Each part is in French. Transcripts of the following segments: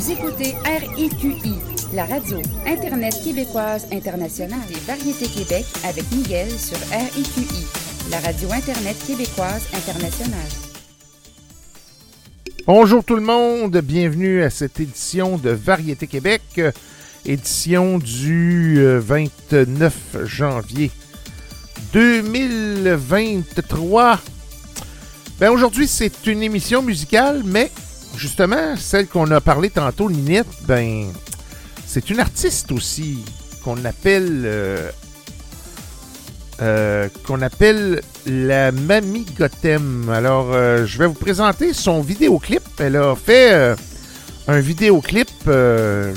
Vous écoutez RIQI, la radio Internet québécoise internationale des variétés Québec avec Miguel sur RIQI, la radio Internet québécoise internationale. Bonjour tout le monde, bienvenue à cette édition de Variété Québec, édition du 29 euh, janvier 2023. Ben aujourd'hui, c'est une émission musicale, mais justement, celle qu'on a parlé tantôt, Ninette, ben, c'est une artiste aussi qu'on appelle euh, euh, qu'on appelle la Mamie Gotham. Alors, euh, je vais vous présenter son vidéoclip. Elle a fait un vidéoclip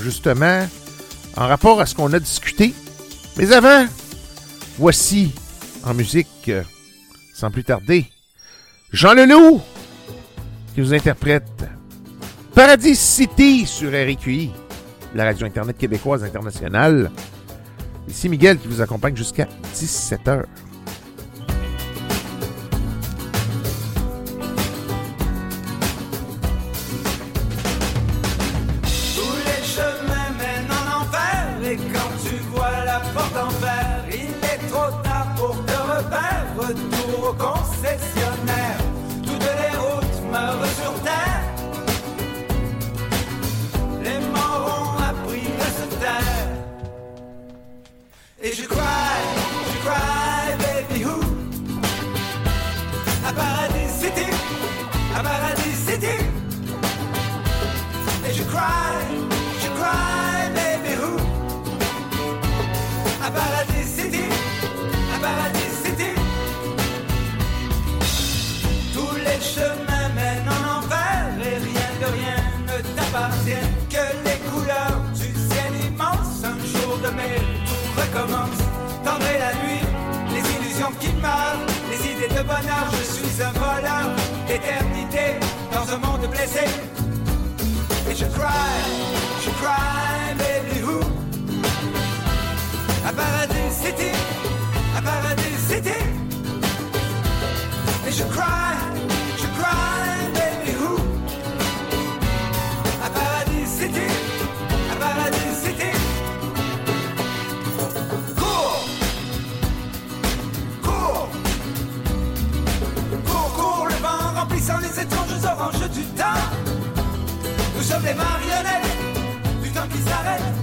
justement en rapport à ce qu'on a discuté. Mais avant, voici en musique, sans plus tarder, Jean Leloup qui vous interprète Paradis City sur RQI, la radio Internet québécoise internationale. Ici Miguel qui vous accompagne jusqu'à 17h. je suis un voleur d'éternité dans un monde blessé. Et je cry, je cry, baby who? À Paradis City, à Paradis City. Et je cry. sans les étranges oranges du temps. Nous sommes les marionnettes du temps qui s'arrête.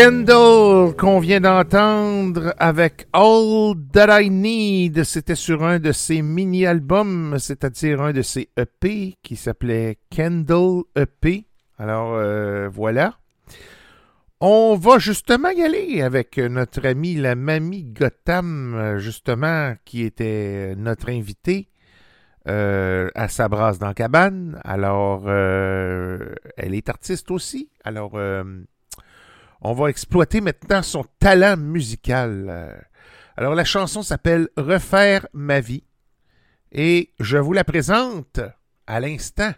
Kendall qu'on vient d'entendre avec All That I Need, c'était sur un de ses mini-albums, c'est-à-dire un de ses EP qui s'appelait Kendall EP. Alors euh, voilà. On va justement y aller avec notre amie la Mamie Gotham, justement, qui était notre invitée euh, à sa brasse dans cabane. Alors, euh, elle est artiste aussi. Alors, on va exploiter maintenant son talent musical. Alors la chanson s'appelle Refaire ma vie et je vous la présente à l'instant.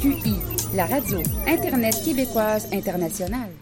RIQI, la radio Internet québécoise internationale.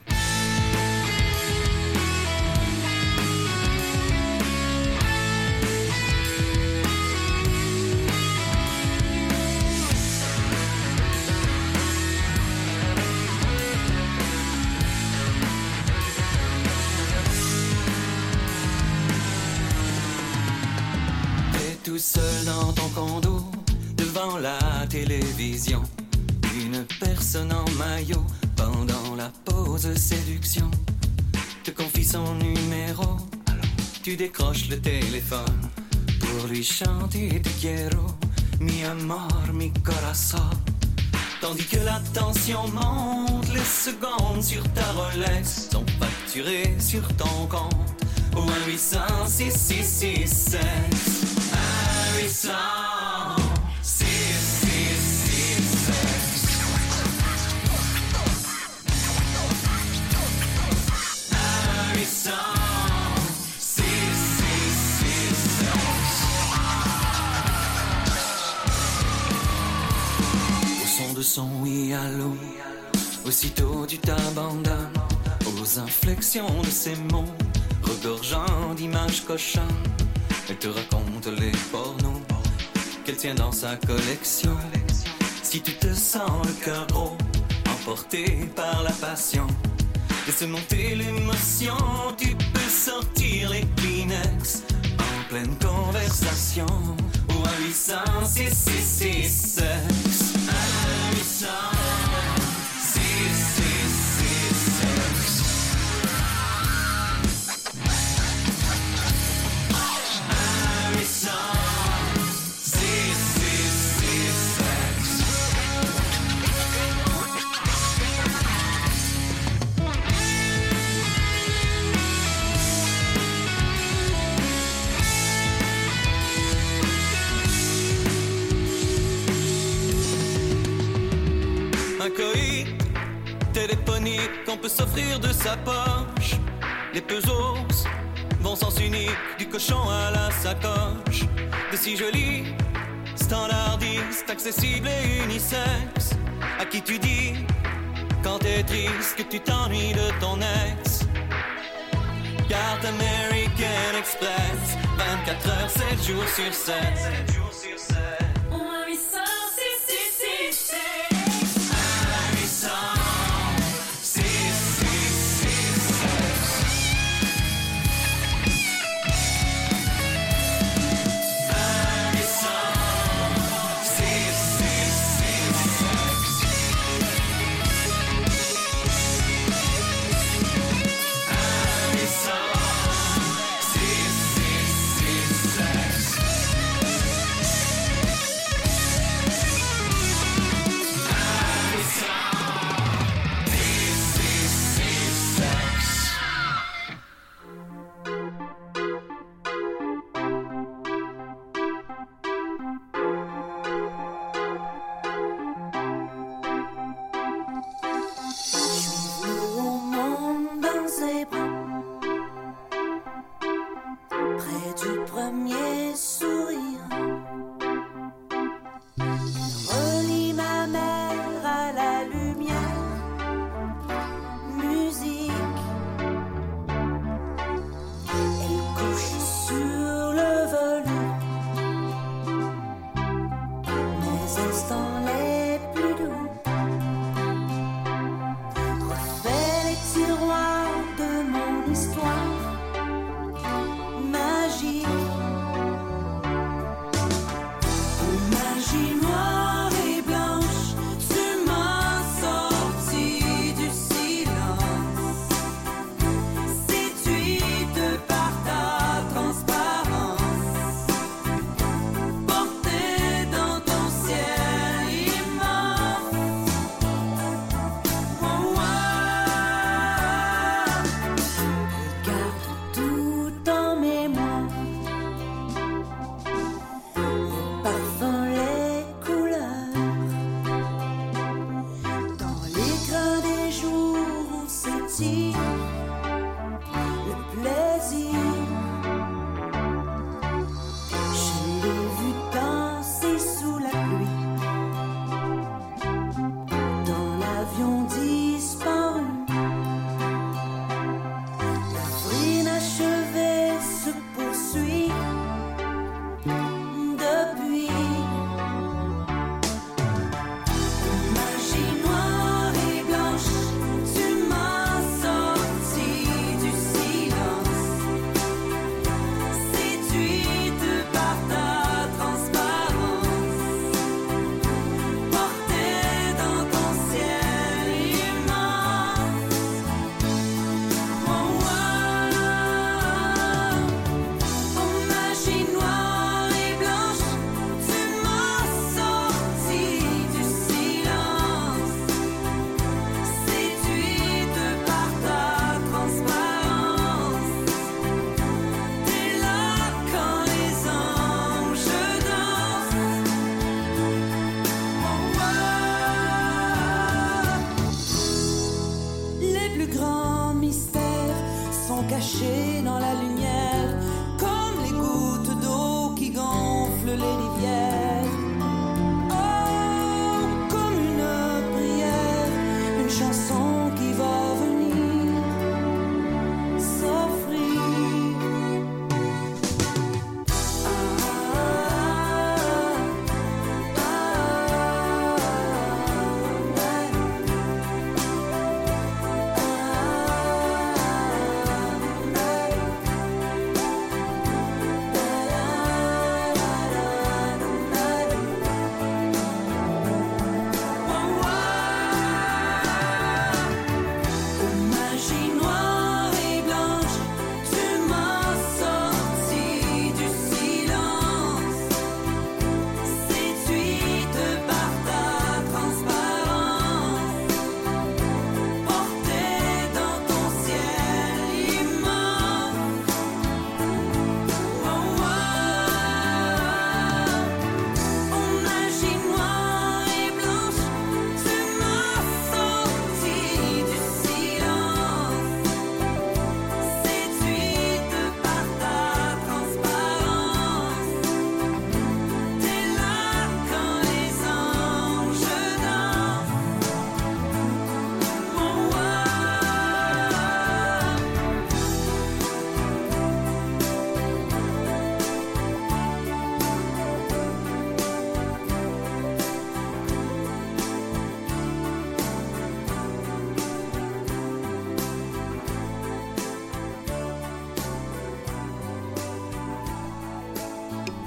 Sur ta Rolex sont facturées sur ton compte. Au 1 800 666 1 de ses mots, regorgeant d'images cochonnes. Elle te raconte les pornos qu'elle tient dans sa collection. Si tu te sens le cœur gros, emporté par la passion, laisse monter l'émotion, tu peux sortir les Kleenex en pleine conversation. Ou à 800 666 song. qu'on s'offrir de sa poche. Les pesos vont sens unique, du cochon à la sacoche. De si joli, standardiste, accessible et unisexe. À qui tu dis, quand t'es triste, que tu t'ennuies de ton ex. Carte American Express, 24 heures, 7 jours sur 7.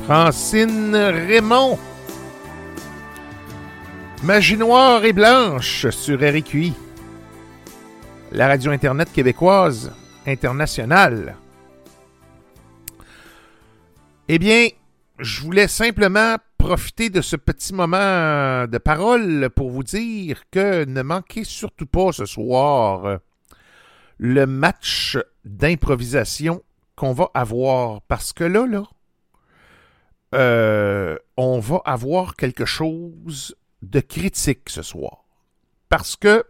Francine Raymond. Magie noire et blanche sur RQI. La radio Internet québécoise internationale. Eh bien, je voulais simplement profiter de ce petit moment de parole pour vous dire que ne manquez surtout pas ce soir le match d'improvisation qu'on va avoir. Parce que là, là, euh, on va avoir quelque chose de critique ce soir. Parce que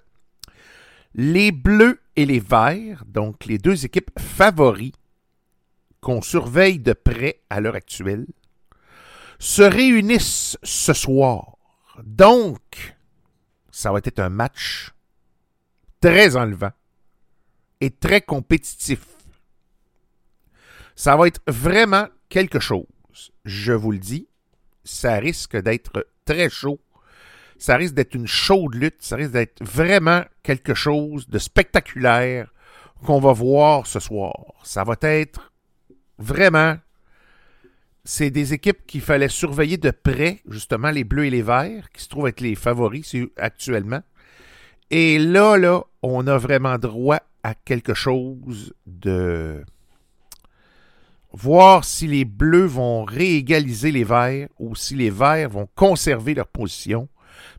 les Bleus et les Verts, donc les deux équipes favoris qu'on surveille de près à l'heure actuelle, se réunissent ce soir. Donc, ça va être un match très enlevant et très compétitif. Ça va être vraiment quelque chose je vous le dis, ça risque d'être très chaud. Ça risque d'être une chaude lutte. Ça risque d'être vraiment quelque chose de spectaculaire qu'on va voir ce soir. Ça va être vraiment. C'est des équipes qu'il fallait surveiller de près, justement, les Bleus et les Verts, qui se trouvent être les favoris actuellement. Et là, là, on a vraiment droit à quelque chose de voir si les Bleus vont réégaliser les Verts ou si les Verts vont conserver leur position.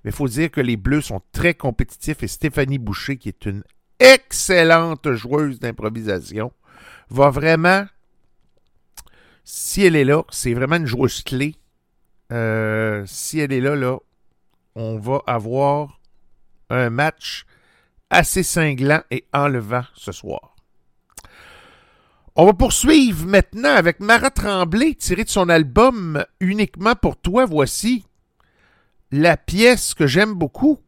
Mais il faut dire que les Bleus sont très compétitifs et Stéphanie Boucher, qui est une excellente joueuse d'improvisation, va vraiment, si elle est là, c'est vraiment une joueuse clé. Euh, si elle est là, là, on va avoir un match assez cinglant et enlevant ce soir. On va poursuivre maintenant avec Mara Tremblay, tirée de son album Uniquement pour toi. Voici la pièce que j'aime beaucoup,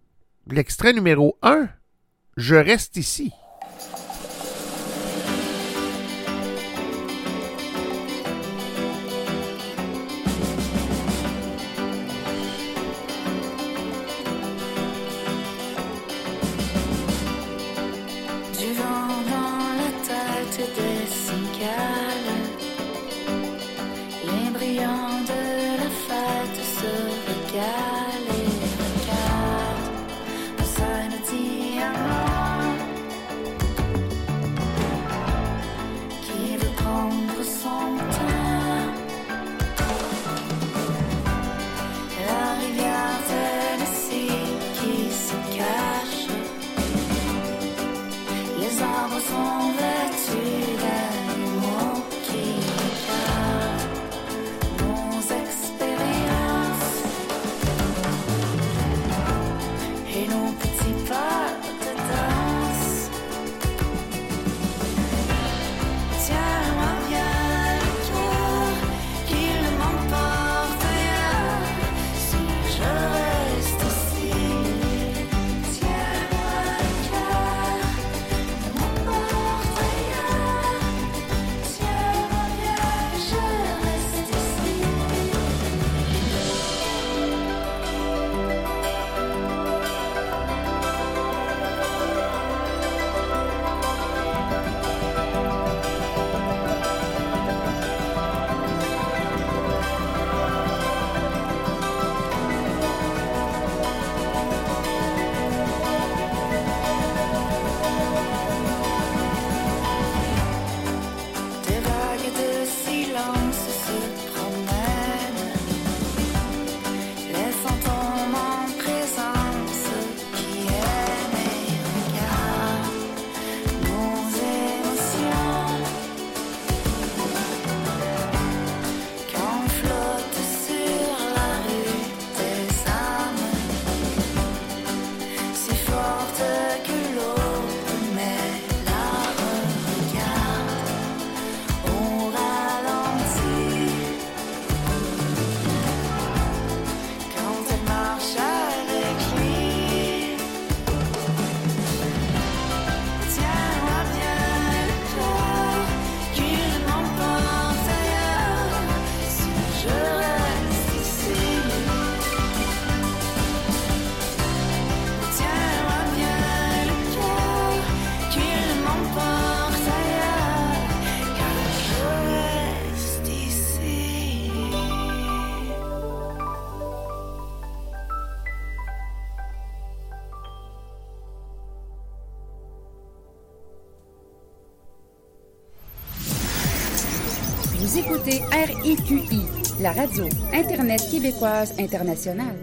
l'extrait numéro 1, Je reste ici. RIQI, la radio Internet québécoise internationale.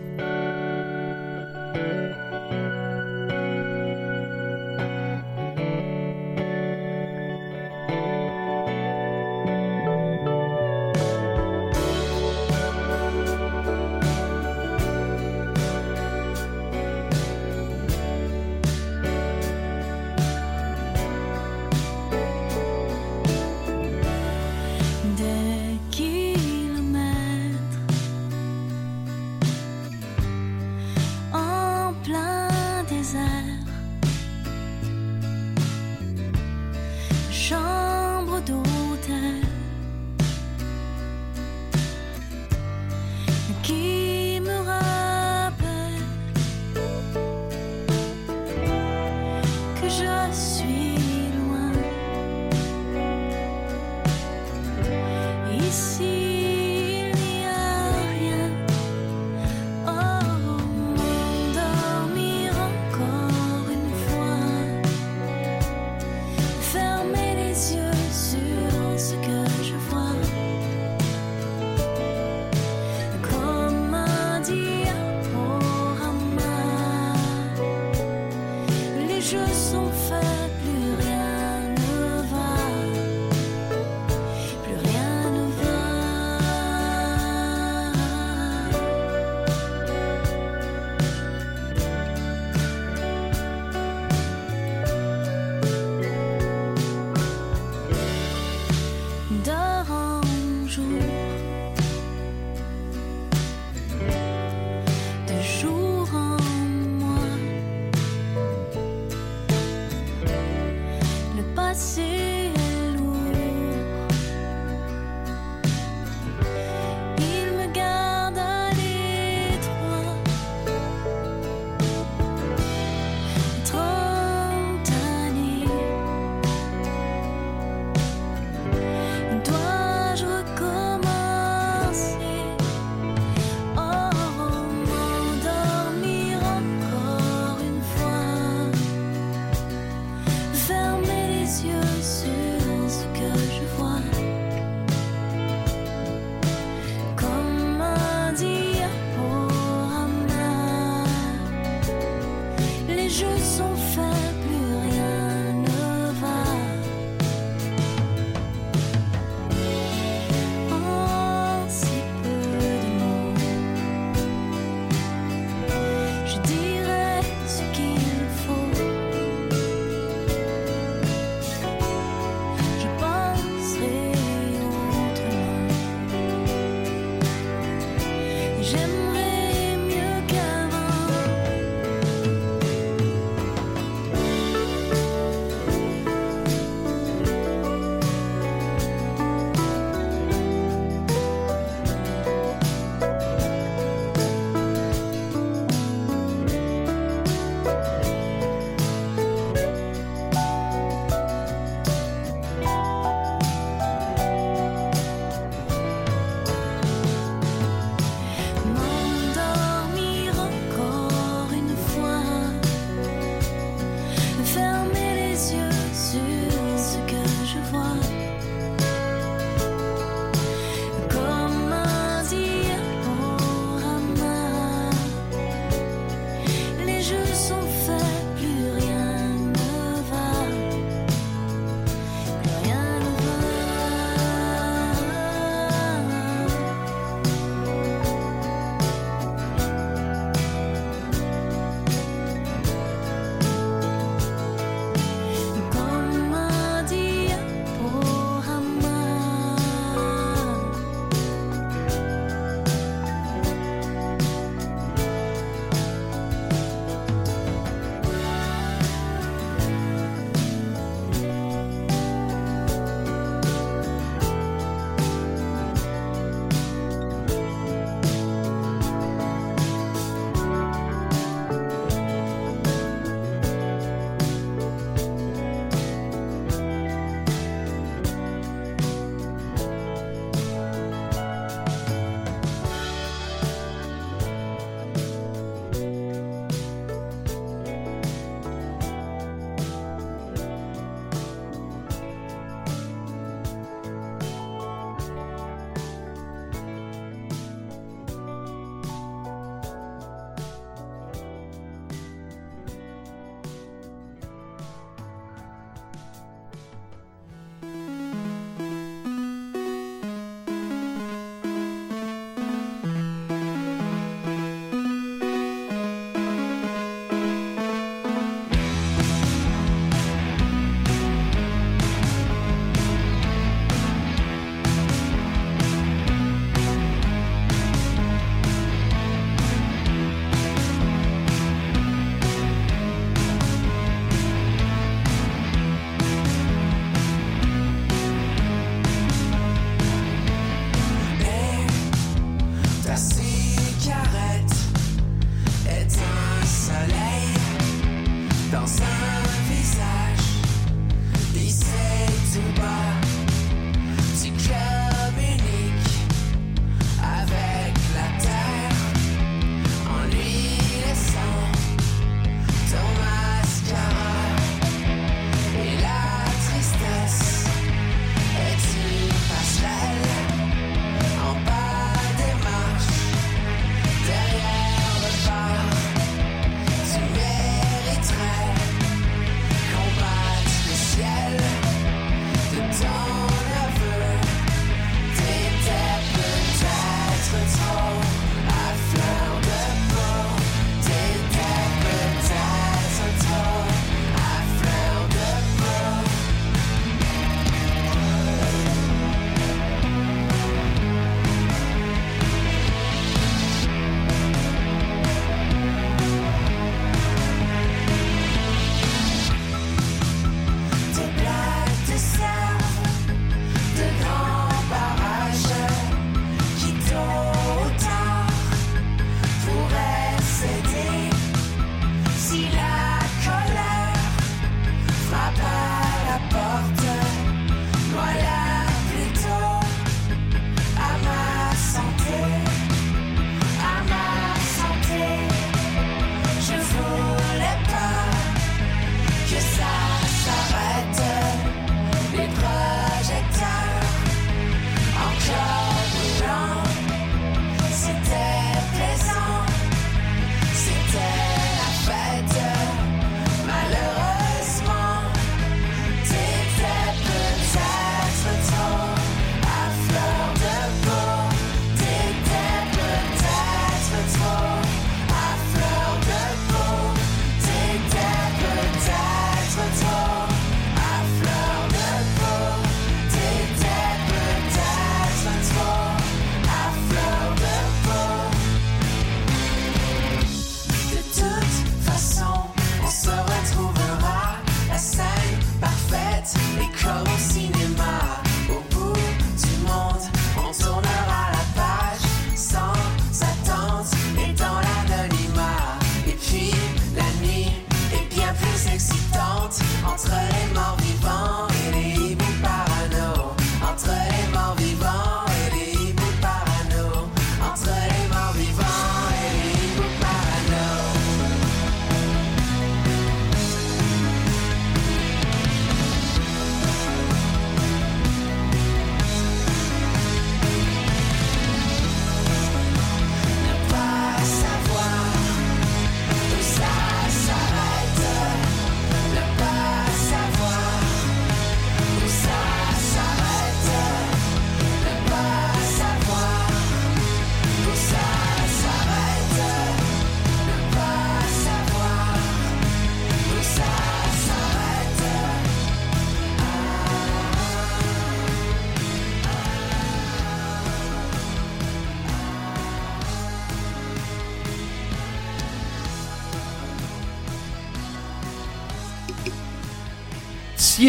着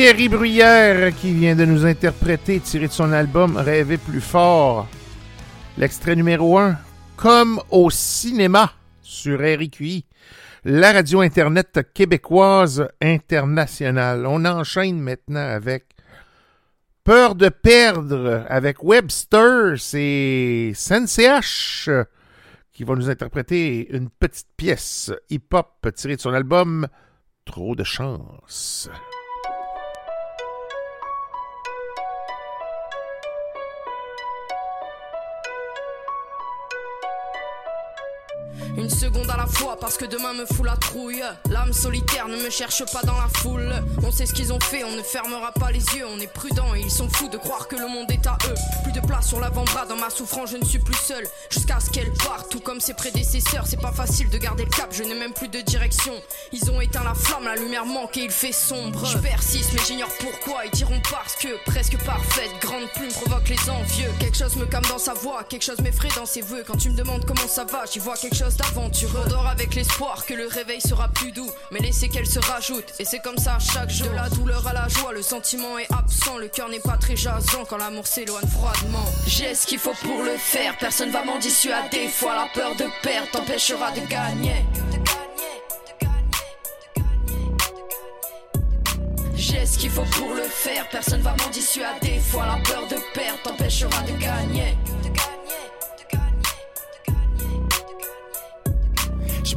Thierry Bruyère qui vient de nous interpréter, tiré de son album Rêver plus fort. L'extrait numéro 1, Comme au cinéma sur RIQI, la radio Internet québécoise internationale. On enchaîne maintenant avec Peur de perdre avec Webster, c'est CNCH qui va nous interpréter une petite pièce hip-hop tirée de son album Trop de chance. Une seconde à la fois parce que demain me fout la trouille. L'âme solitaire ne me cherche pas dans la foule. On sait ce qu'ils ont fait, on ne fermera pas les yeux. On est prudent ils sont fous de croire que le monde est à eux. Plus de place sur l'avant-bras, dans ma souffrance je ne suis plus seul. Jusqu'à ce qu'elle parte, tout comme ses prédécesseurs. C'est pas facile de garder le cap, je n'ai même plus de direction. Ils ont éteint la flamme, la lumière manque et il fait sombre. Je persiste mais j'ignore pourquoi. Ils diront parce que presque parfaite, grande plume provoque les envieux. Quelque chose me calme dans sa voix, quelque chose m'effraie dans ses voeux. Quand tu me demandes comment ça va, j'y vois quelque chose d'aventureux. Dors avec l'espoir que le réveil sera plus doux, mais laissez qu'elle se rajoute. Et c'est comme ça chaque jour. De la douleur à la joie, le sentiment est absent, le cœur n'est pas très jasant quand l'amour s'éloigne froidement. J'ai ce qu'il faut pour le faire, personne va m'en dissuader. Fois la peur de perdre t'empêchera de gagner. J'ai ce qu'il faut pour le faire, personne va m'en dissuader. Fois la peur de perdre t'empêchera de gagner.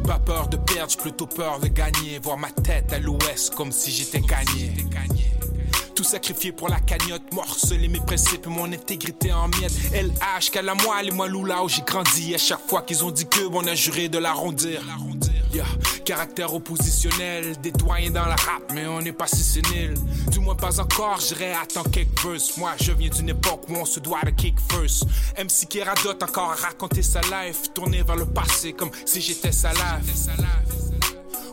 Pas peur de perdre, j'ai plutôt peur de gagner. Voir ma tête à l'ouest comme si j'étais gagné. Tout sacrifié pour la cagnotte, morceler mes principes et mon intégrité en miettes. LH, qu'à la moelle et moi Lula où j'ai grandi. À chaque fois qu'ils ont dit que, on a juré de l'arrondir. Yeah. Caractère oppositionnel, des doyens dans la rap, mais on n'est pas si sénile. Du moins pas encore, j'irai attendre quelques verses. Moi, je viens d'une époque où on se doit de kick first. MC qui encore raconter sa life, tourner vers le passé comme si j'étais sa life.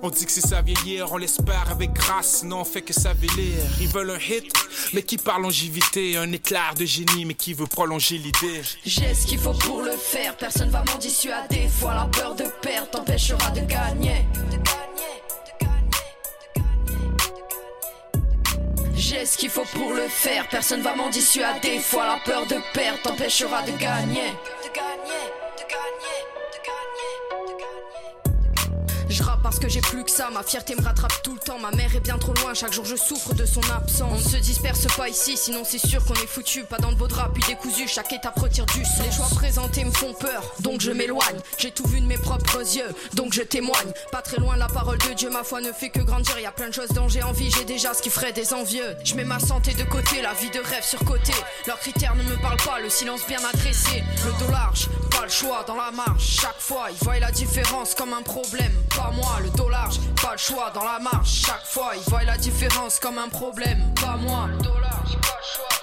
On dit que c'est ça vieillir, on l'espère avec grâce, sinon on fait que ça vélir. Ils veulent un hit, mais qui par longévité, un éclair de génie, mais qui veut prolonger l'idée. J'ai ce qu'il faut pour le faire, personne va m'en dissuader. Fois la peur de perdre t'empêchera de gagner. J'ai ce qu'il faut pour le faire, personne va m'en dissuader. Fois la peur de perdre t'empêchera de gagner. Que j'ai plus que ça, ma fierté me rattrape tout le temps. Ma mère est bien trop loin, chaque jour je souffre de son absence. On ne se disperse pas ici, sinon c'est sûr qu'on est foutu. Pas dans le beau drap, puis décousu, chaque étape retire du sang. Les choix présentés me font peur, donc je m'éloigne. J'ai tout vu de mes propres yeux, donc je témoigne. Pas très loin, la parole de Dieu, ma foi ne fait que grandir. Y a plein de choses dont j'ai envie, j'ai déjà ce qui ferait des envieux. Je mets ma santé de côté, la vie de rêve sur côté. Leurs critères ne me parlent pas, le silence bien adressé. Le dos large, pas le choix dans la marche. Chaque fois, ils voient la différence comme un problème. Pas moi, le dos large, pas le choix dans la marche. Chaque fois, ils voient la différence comme un problème. Pas moi, le dos large, pas le choix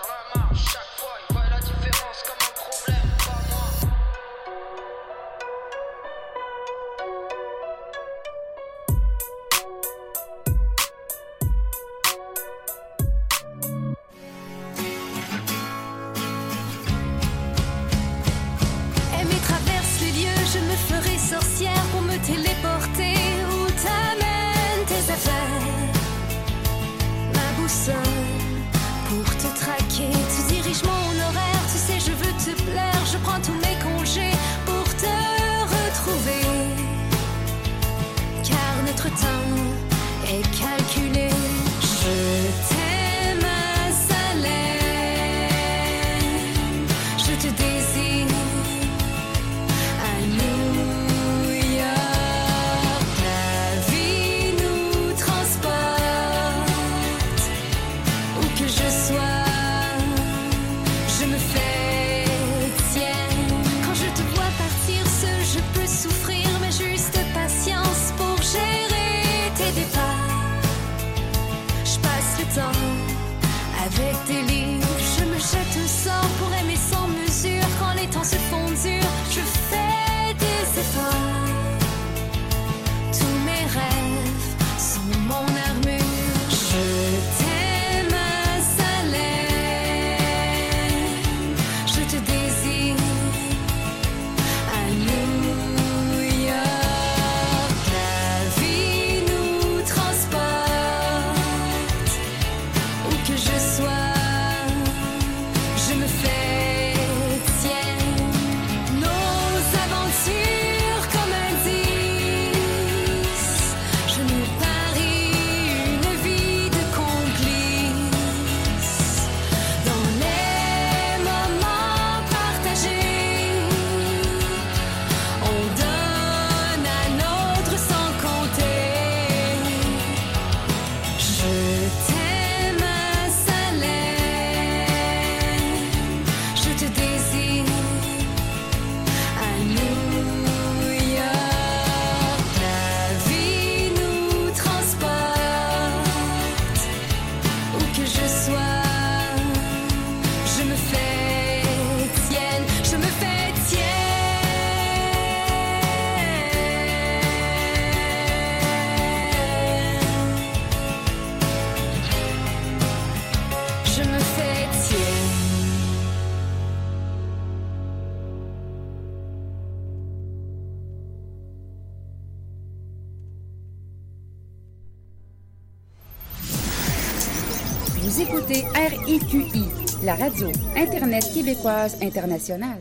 Écoutez RIQI, la radio Internet québécoise internationale.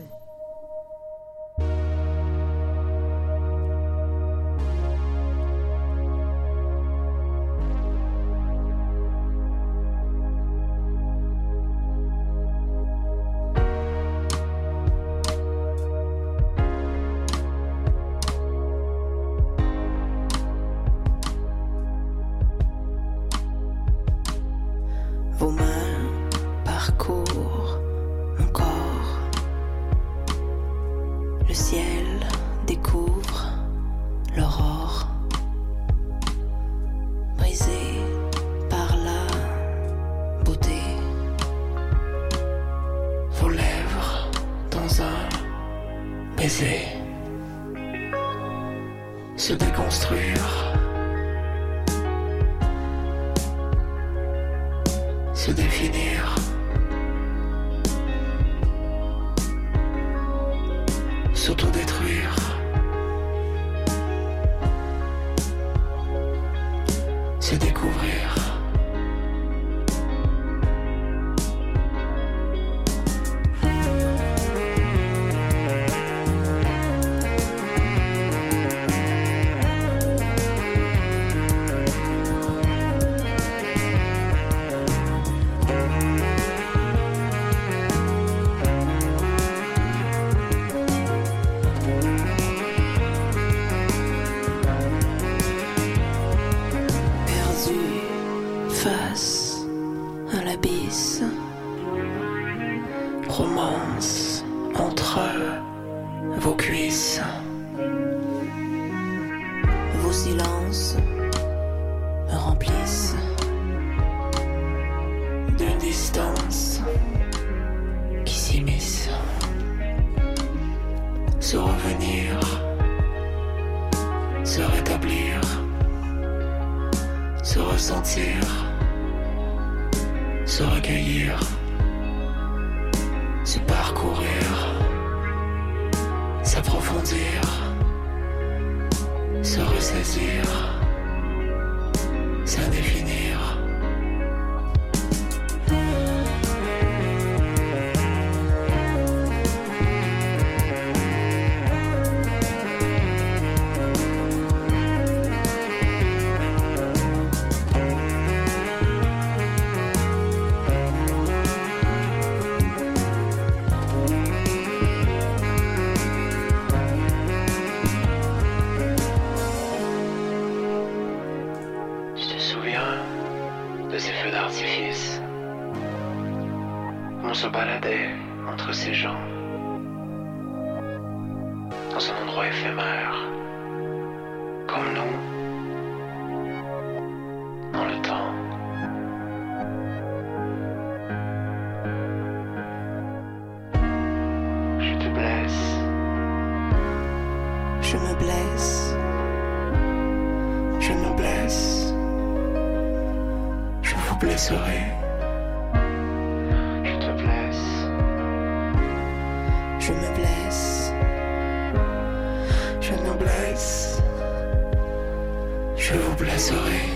Blesse. Je vous blesserai. Je te blesse. Je me blesse. Je me blesse. Je vous blesserai.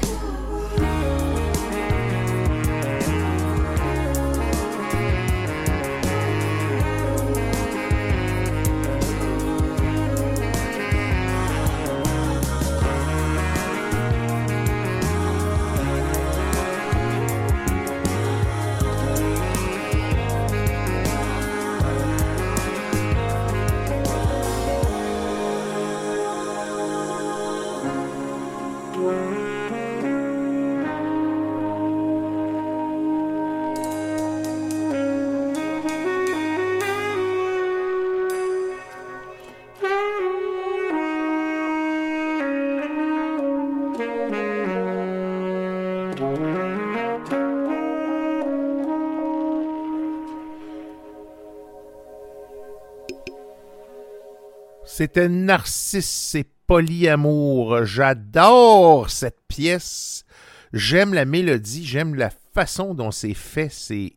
C'était Narcisse et Polyamour. J'adore cette pièce. J'aime la mélodie, j'aime la façon dont c'est fait. C'est,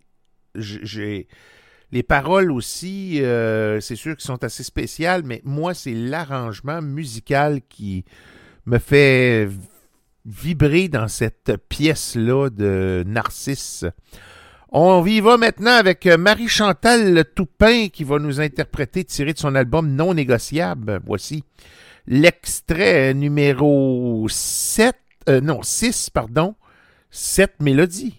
j'ai les paroles aussi, euh, c'est sûr qu'ils sont assez spéciales, mais moi c'est l'arrangement musical qui me fait vibrer dans cette pièce-là de Narcisse. On y va maintenant avec Marie-Chantal Toupin qui va nous interpréter tiré de son album Non négociable. Voici l'extrait numéro 7, euh, non 6, pardon, 7 mélodies.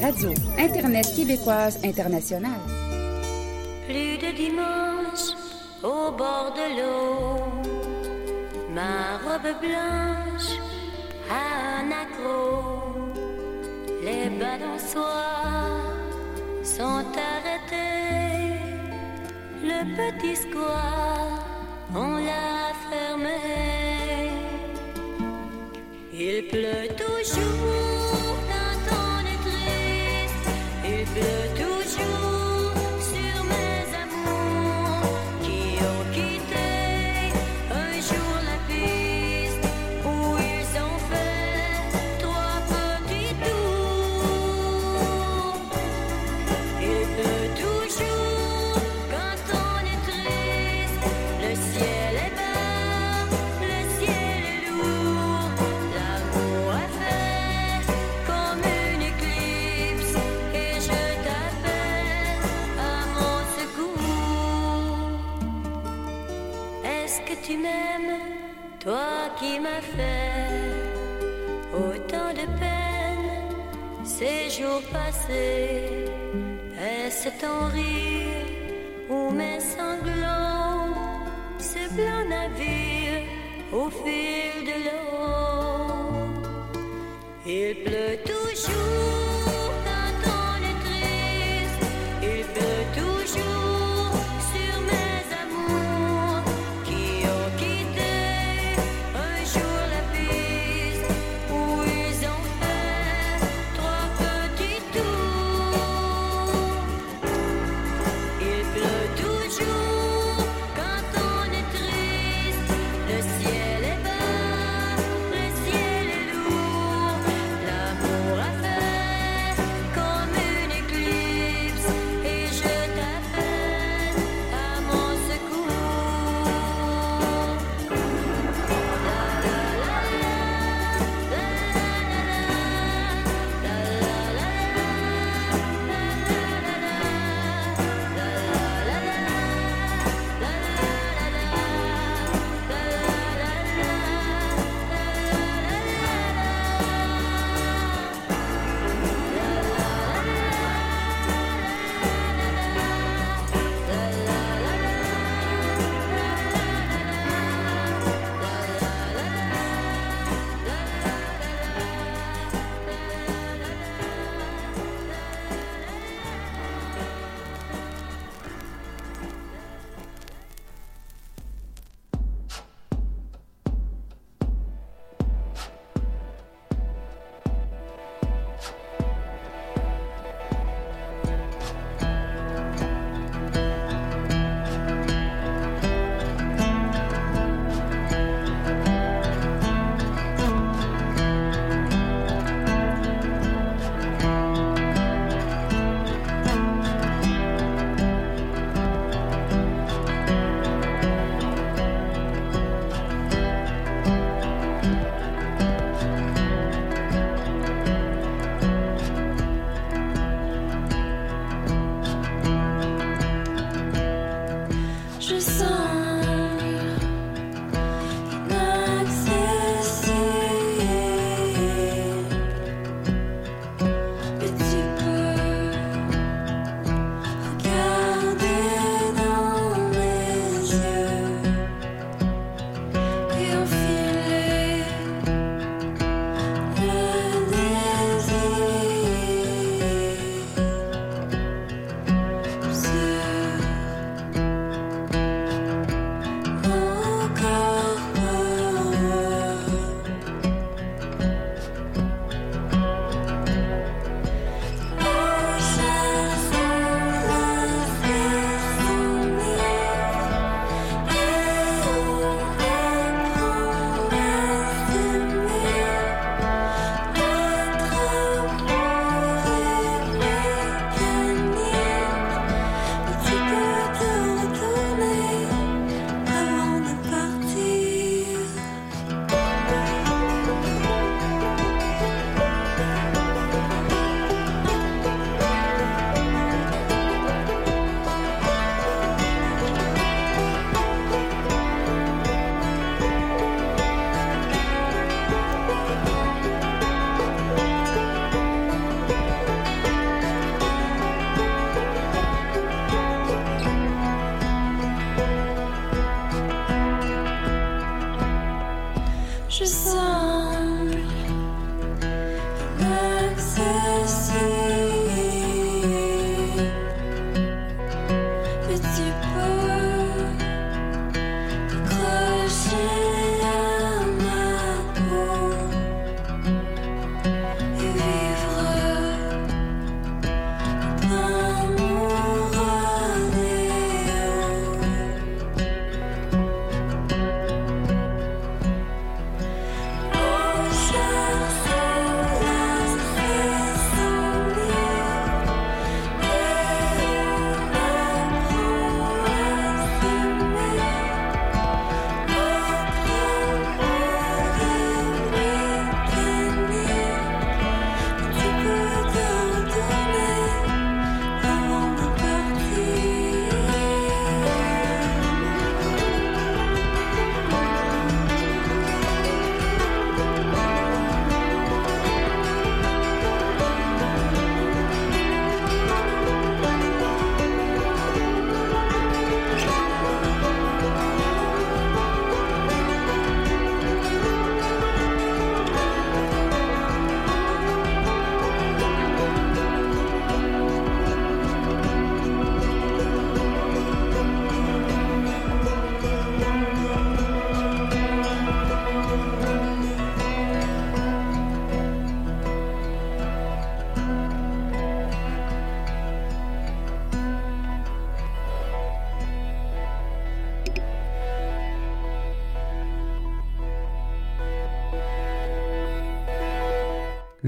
Radio Internet québécoise internationale. Plus de dimanche au bord de l'eau, ma robe blanche a un accro, les balançoires sont arrêtés, le petit square, on l'a fermé. Il pleut toujours. Qui m'a fait autant de peine ces jours passés. Est-ce ton rire ou mes sanglots, ce blanc navire au fil de l'eau? Il pleut toujours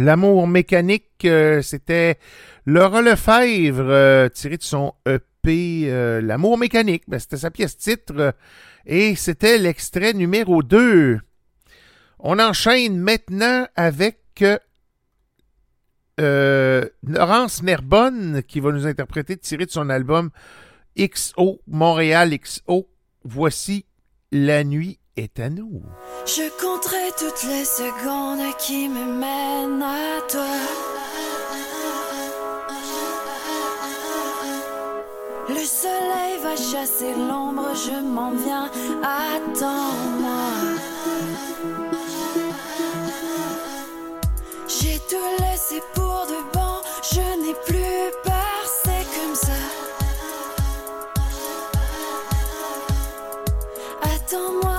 L'amour mécanique, euh, c'était Laura Lefebvre, euh, tiré de son EP euh, L'amour mécanique. Ben, c'était sa pièce titre euh, et c'était l'extrait numéro 2. On enchaîne maintenant avec Laurence Nerbonne qui va nous interpréter tiré de son album XO, Montréal XO. Voici La nuit à nous. Je compterai toutes les secondes qui me mènent à toi. Le soleil va chasser l'ombre, je m'en viens, attends-moi. J'ai tout laissé pour de bon, je n'ai plus peur, c'est comme ça. Attends-moi,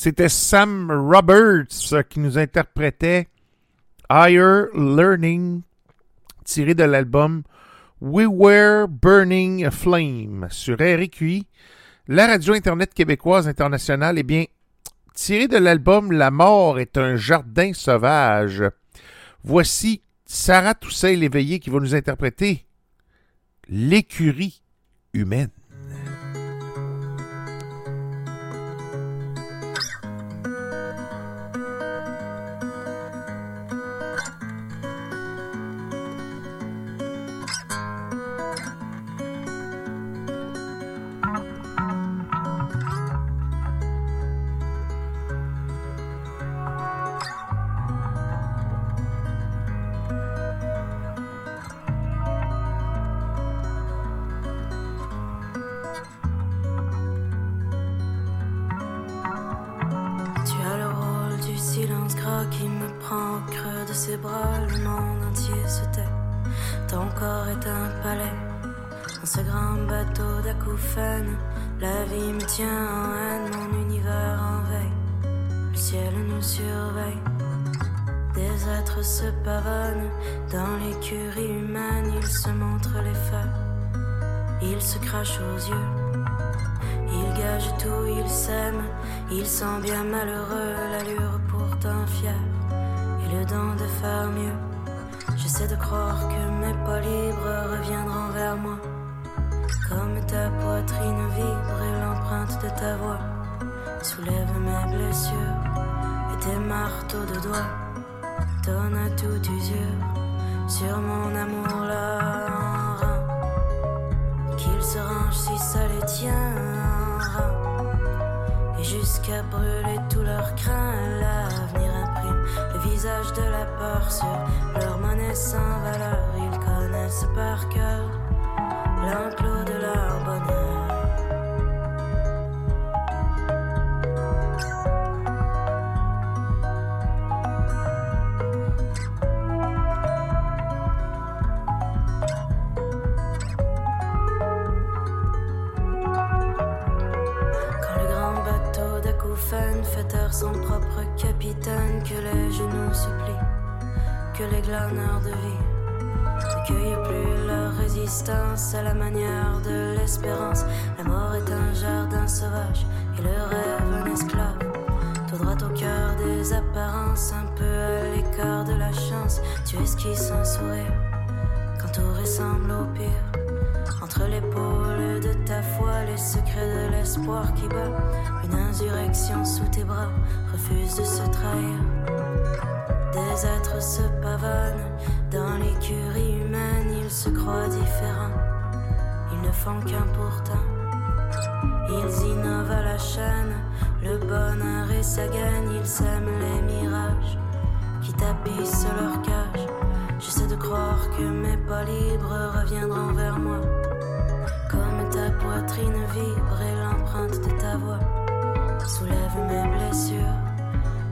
C'était Sam Roberts euh, qui nous interprétait Higher Learning, tiré de l'album We Were Burning a Flame sur RQI, la radio Internet québécoise internationale. Eh bien, tiré de l'album La mort est un jardin sauvage. Voici Sarah Toussaint Léveillé qui va nous interpréter L'écurie humaine. jusqu'à brûler tous leurs crins. L'avenir imprime le visage de la peur sur leur monnaie sans valeur. Ils connaissent par cœur l'enclos de Que les genoux se plient, que les glaneurs de vie n'accueillent plus leur résistance à la manière de l'espérance. La mort est un jardin sauvage et le rêve un esclave. Tout droit au cœur des apparences, un peu à l'écart de la chance. Tu esquisses un sourire quand tout ressemble au pire entre les peaux les secrets de l'espoir qui bat. Une insurrection sous tes bras refuse de se trahir. Des êtres se pavanent dans l'écurie humaine, ils se croient différents. Ils ne font qu'un pourtant. Ils innovent à la chaîne, le bonheur et sa gagne, ils sèment les mirages qui tapissent leur cage. J'essaie de croire que mes pas libres reviendront vers moi ta poitrine vibre et l'empreinte de ta voix soulève mes blessures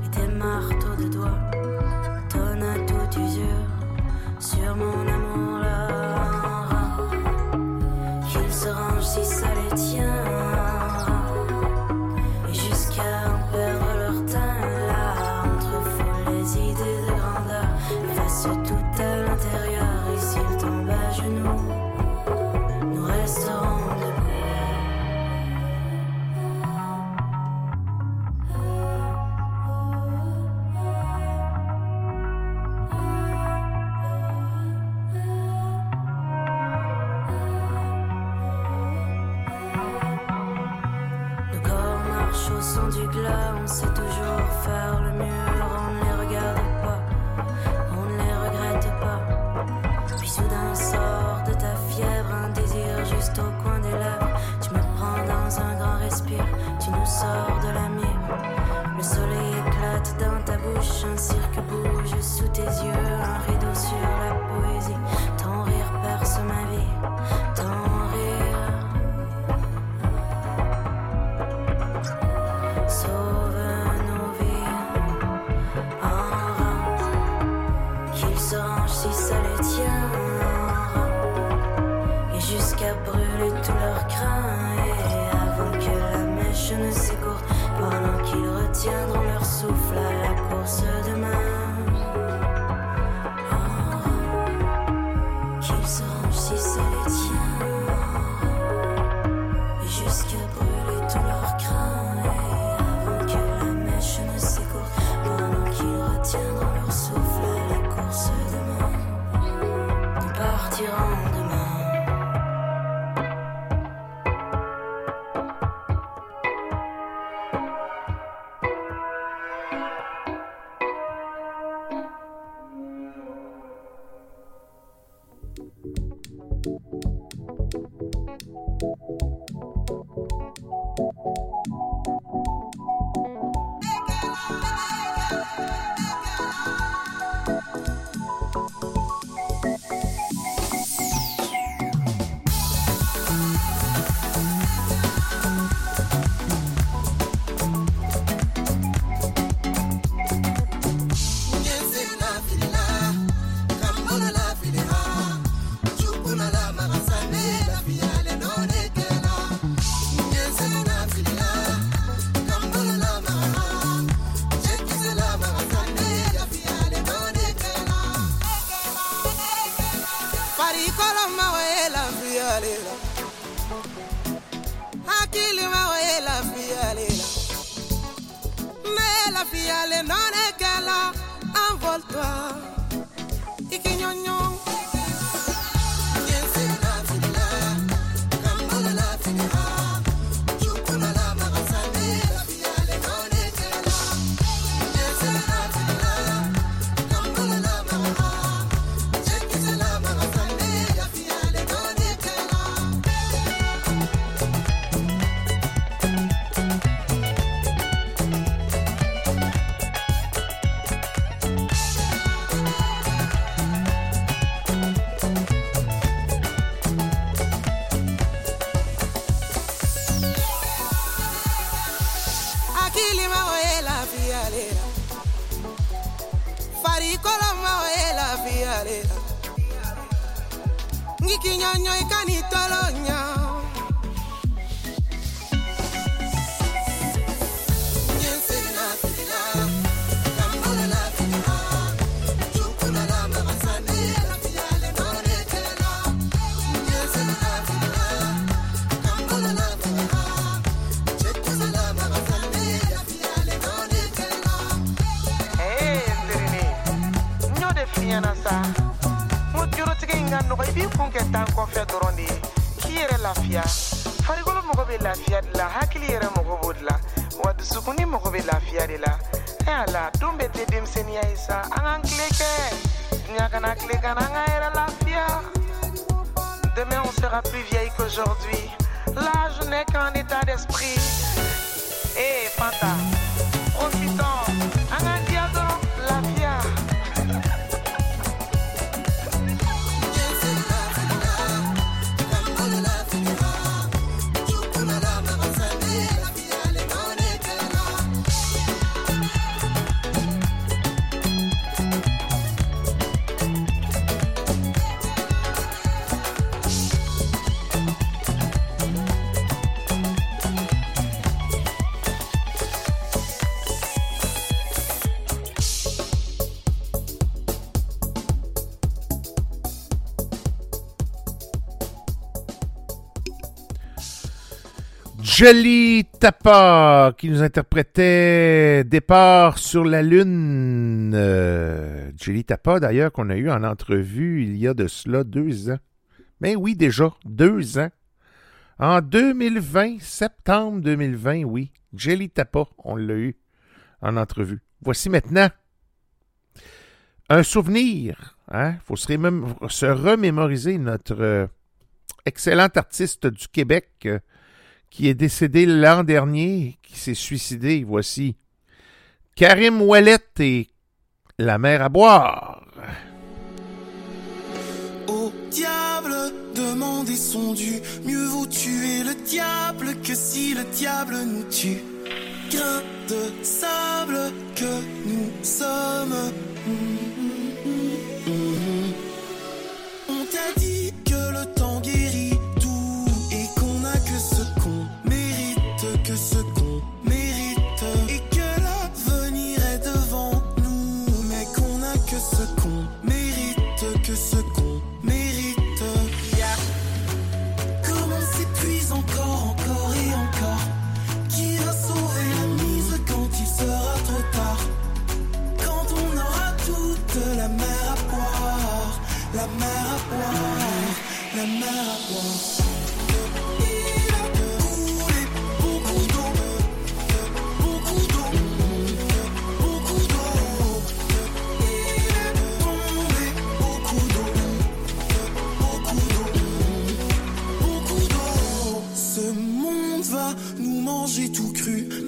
et tes marteaux de doigts donnent à toute usure sur mon amour. Jelly Tapa qui nous interprétait Départ sur la Lune. Euh, Jelly Tapa, d'ailleurs, qu'on a eu en entrevue il y a de cela deux ans. Mais oui, déjà, deux ans. En 2020, septembre 2020, oui. Jelly Tapa, on l'a eu en entrevue. Voici maintenant un souvenir. Il hein? faut se remémoriser notre euh, excellent artiste du Québec euh, qui est décédé l'an dernier, qui s'est suicidé. Voici Karim Ouellette et La mer à boire. Au diable, demander son dû. Mieux vaut tuer le diable que si le diable nous tue. Grain de sable que nous sommes. Mhm.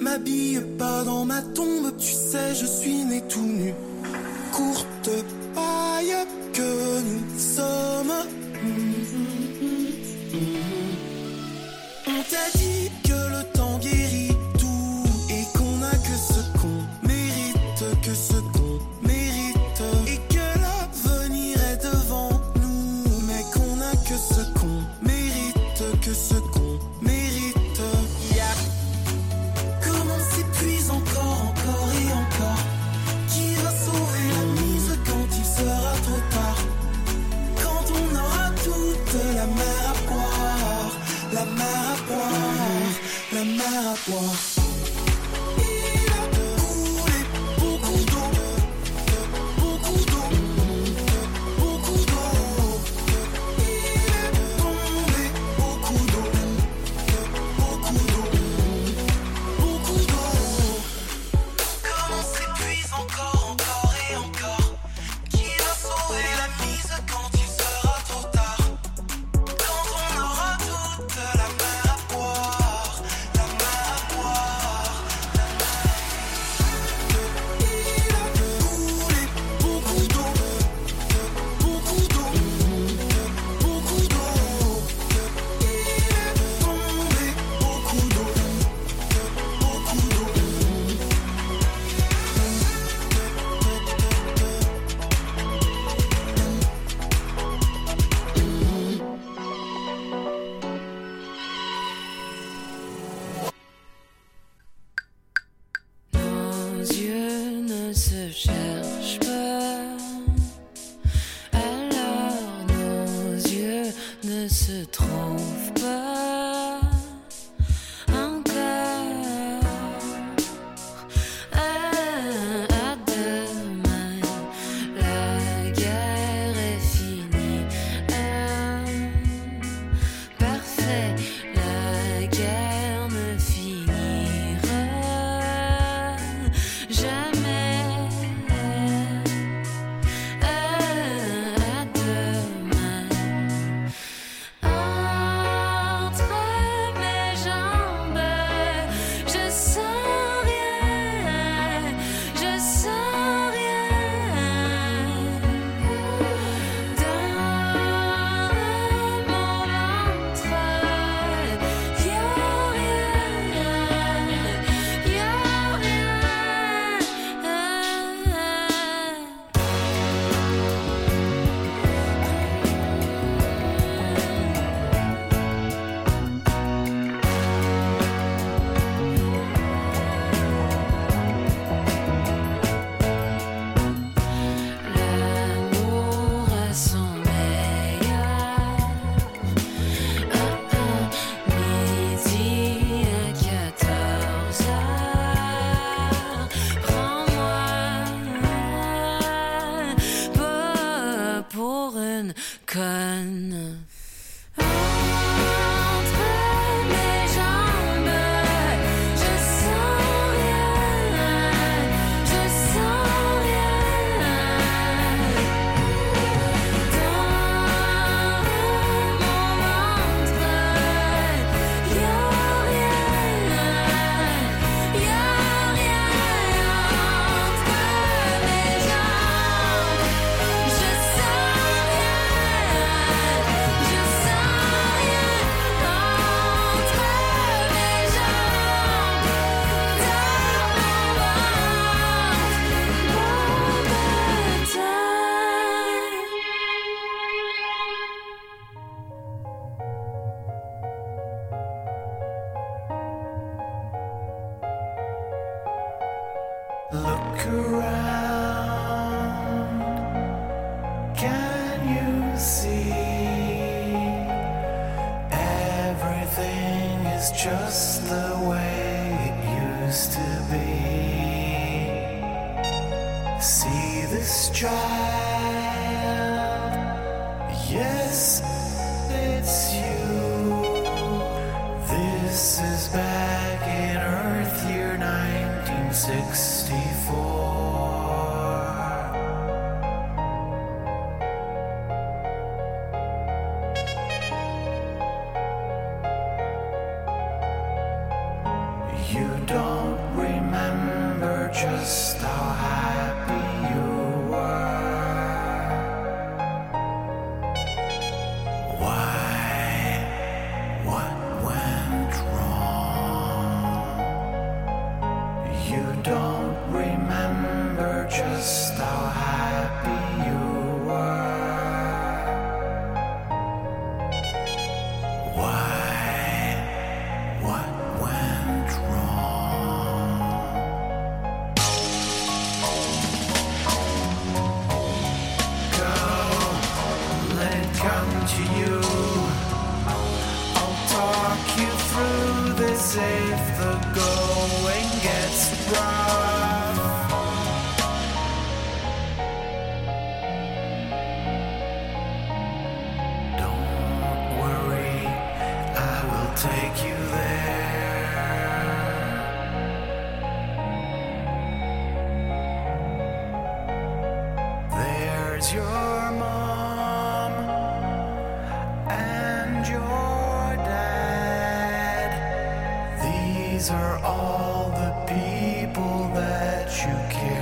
m'habille pas dans ma tombe, tu sais, je suis né tout nu. Courte paille que nous sommes. wall. take you there. There's your mom and your dad. These are all the people that you care.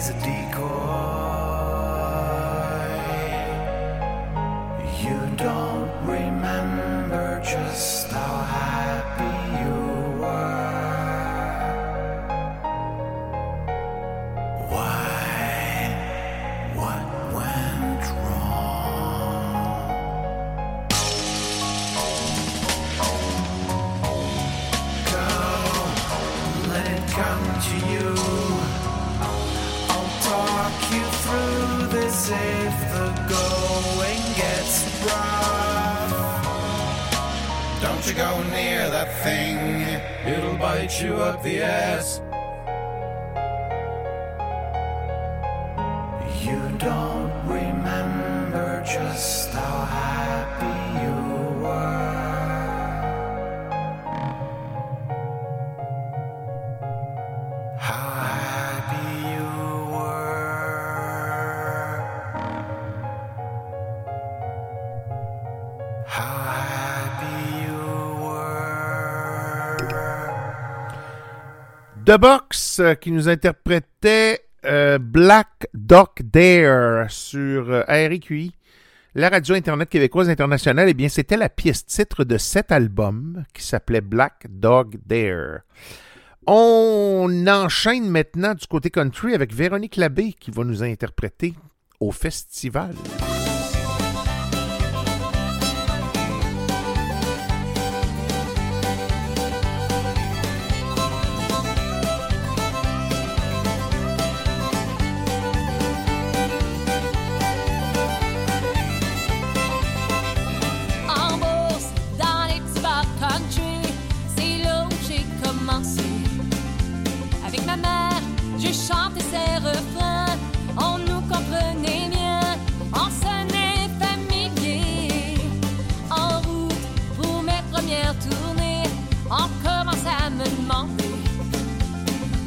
he's a decoy. You don't remember just how happy you light you up the ass. The Box euh, qui nous interprétait euh, Black Dog Dare sur euh, RQI, la radio Internet québécoise internationale. Eh bien, c'était la pièce titre de cet album qui s'appelait Black Dog Dare. On enchaîne maintenant du côté country avec Véronique Labbé qui va nous interpréter au festival.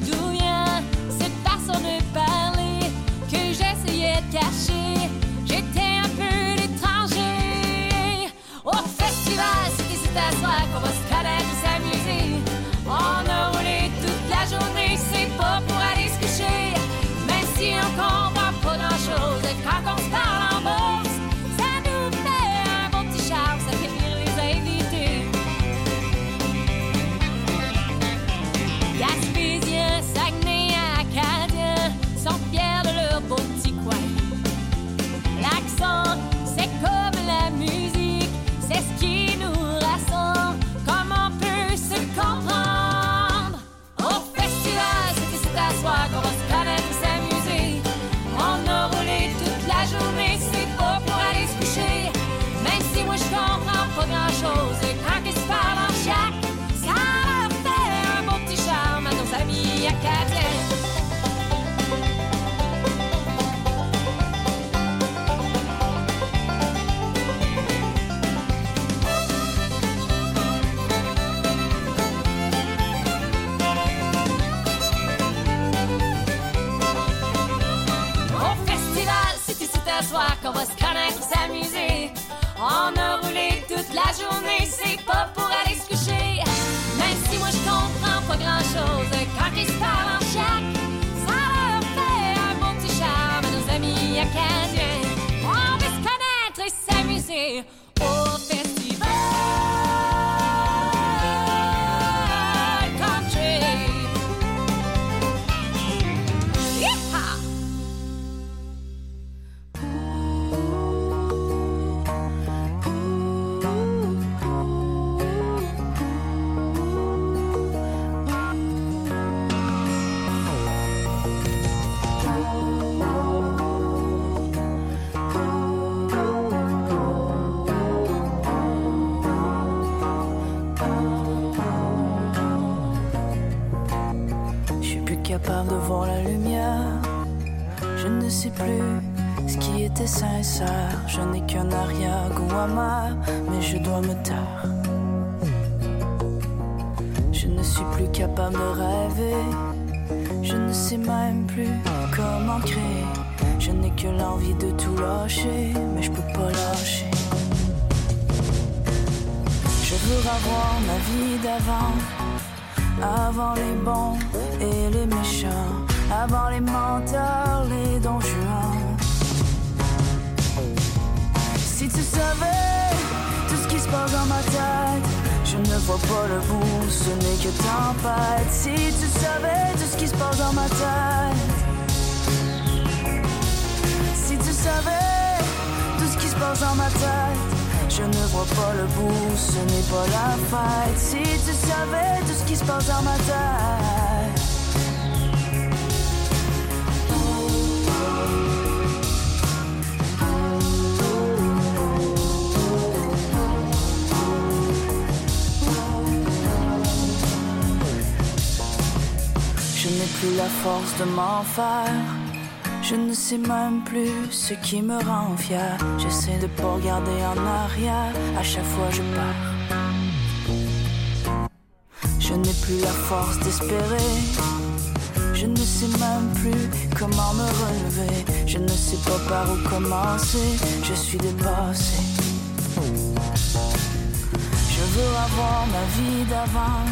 d'où vient cette façon de parler que j'essayais de cacher? J'étais un peu l'étranger. Au festival, c'était cette soirée qu'on va Si tu savais tout ce qui se passe dans ma tête. Je n'ai plus la force de m'en faire. Je ne sais même plus ce qui me rend fier. J'essaie de pas regarder en arrière. À chaque fois je pars. La force d'espérer. Je ne sais même plus comment me relever. Je ne sais pas par où commencer. Je suis dépassé. Je veux avoir ma vie d'avant.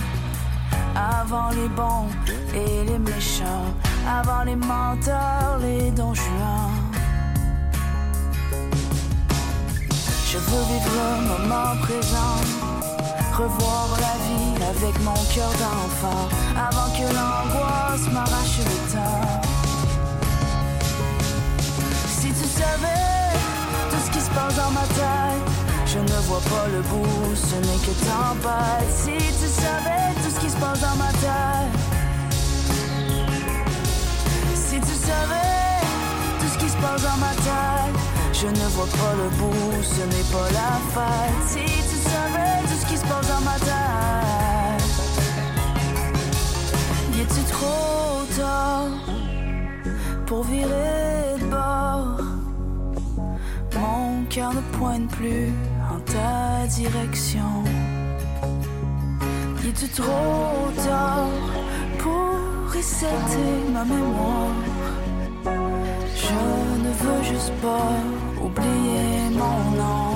Avant les bons et les méchants. Avant les menteurs, les dons juants. Je veux vivre le moment présent. Revoir la vie avec mon cœur d'enfant. Avant que l'angoisse m'arrache le temps. Si tu savais tout ce qui se passe dans ma tête. Je ne vois pas le bout, ce n'est que tempête. Si tu savais tout ce qui se passe dans ma tête. Si tu savais tout ce qui se passe dans ma tête. Je ne vois pas le bout, ce n'est pas la fête. Si tu savais tout ce qui se passe dans ma tête. Tu trop tard pour virer de bord? Mon cœur ne pointe plus en ta direction. Il est trop tard pour resetter ma mémoire? Je ne veux juste pas oublier mon nom.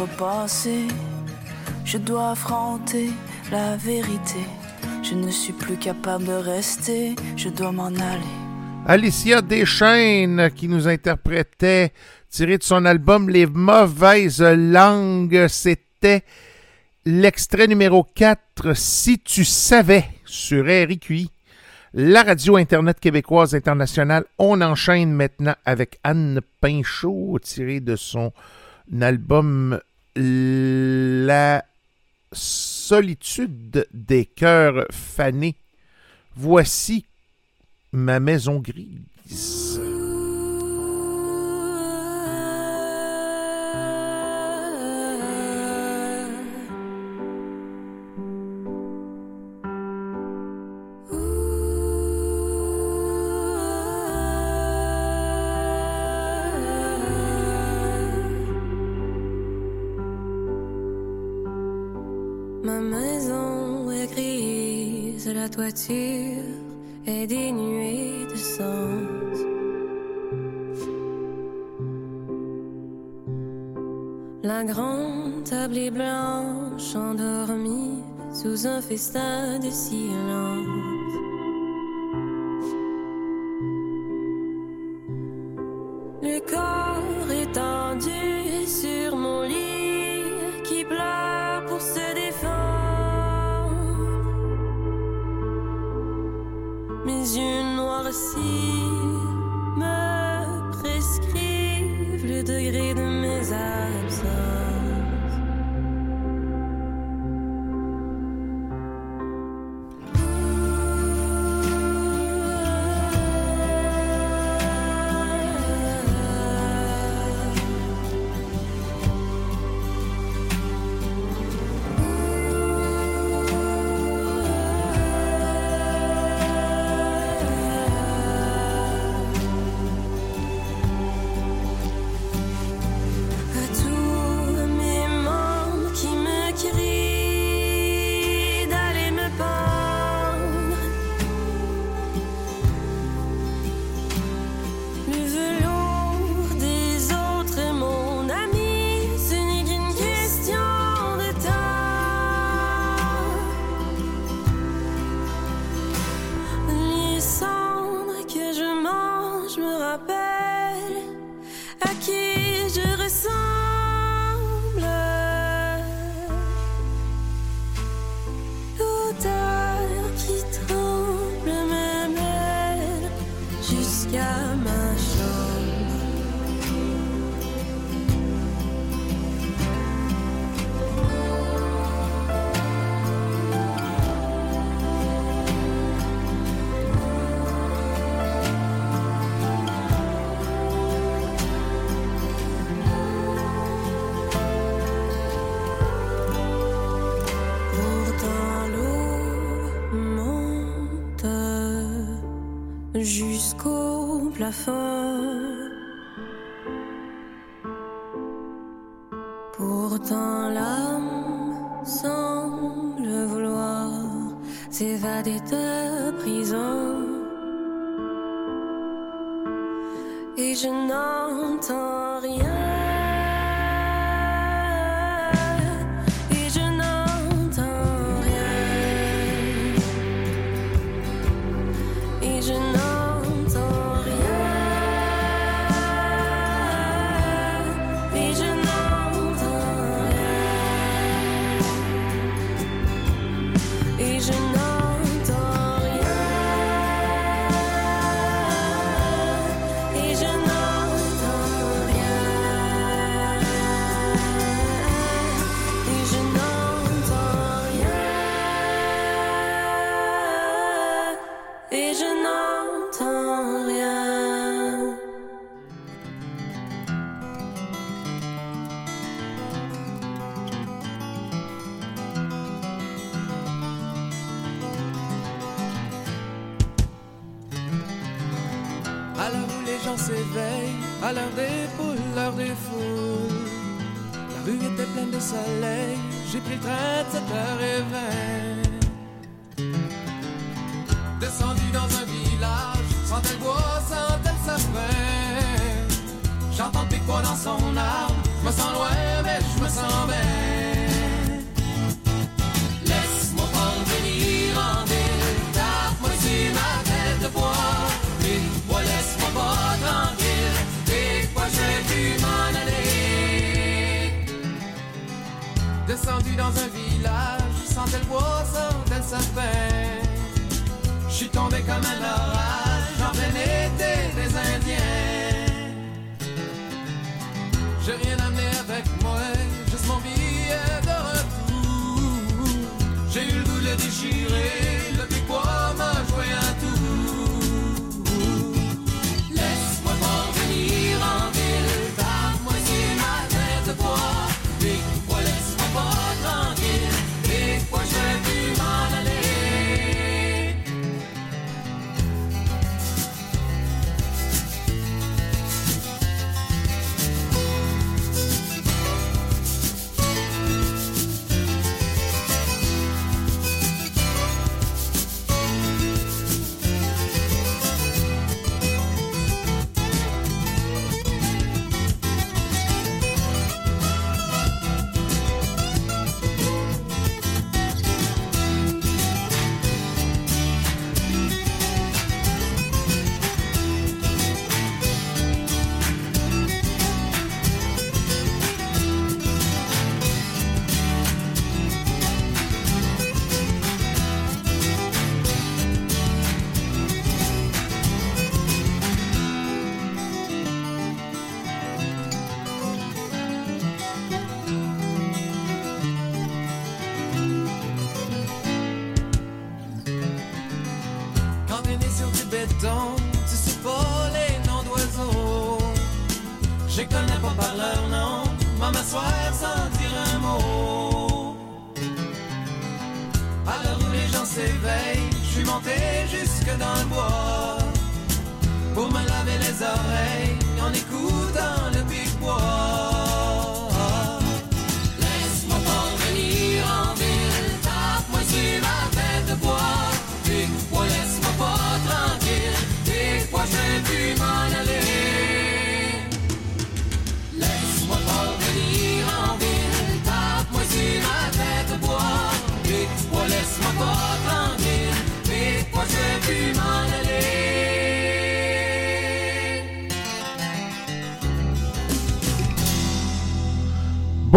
repasser. Je dois affronter la vérité. Je ne suis plus capable de rester. Je dois m'en aller. Alicia Deschaines qui nous interprétait, tiré de son album Les mauvaises langues, c'était l'extrait numéro 4, Si tu savais, sur RIQI. La radio Internet québécoise internationale, on enchaîne maintenant avec Anne Pinchot, tirée de son album la solitude des cœurs fanés. Voici ma maison grise. la toiture est dénuée de sens. La grande table est blanche, endormie sous un festin de silence. Le corps étendu sur mon lit qui pleure pour se défendre. les yeux noircis me prescrivent le degré de mes âmes. careful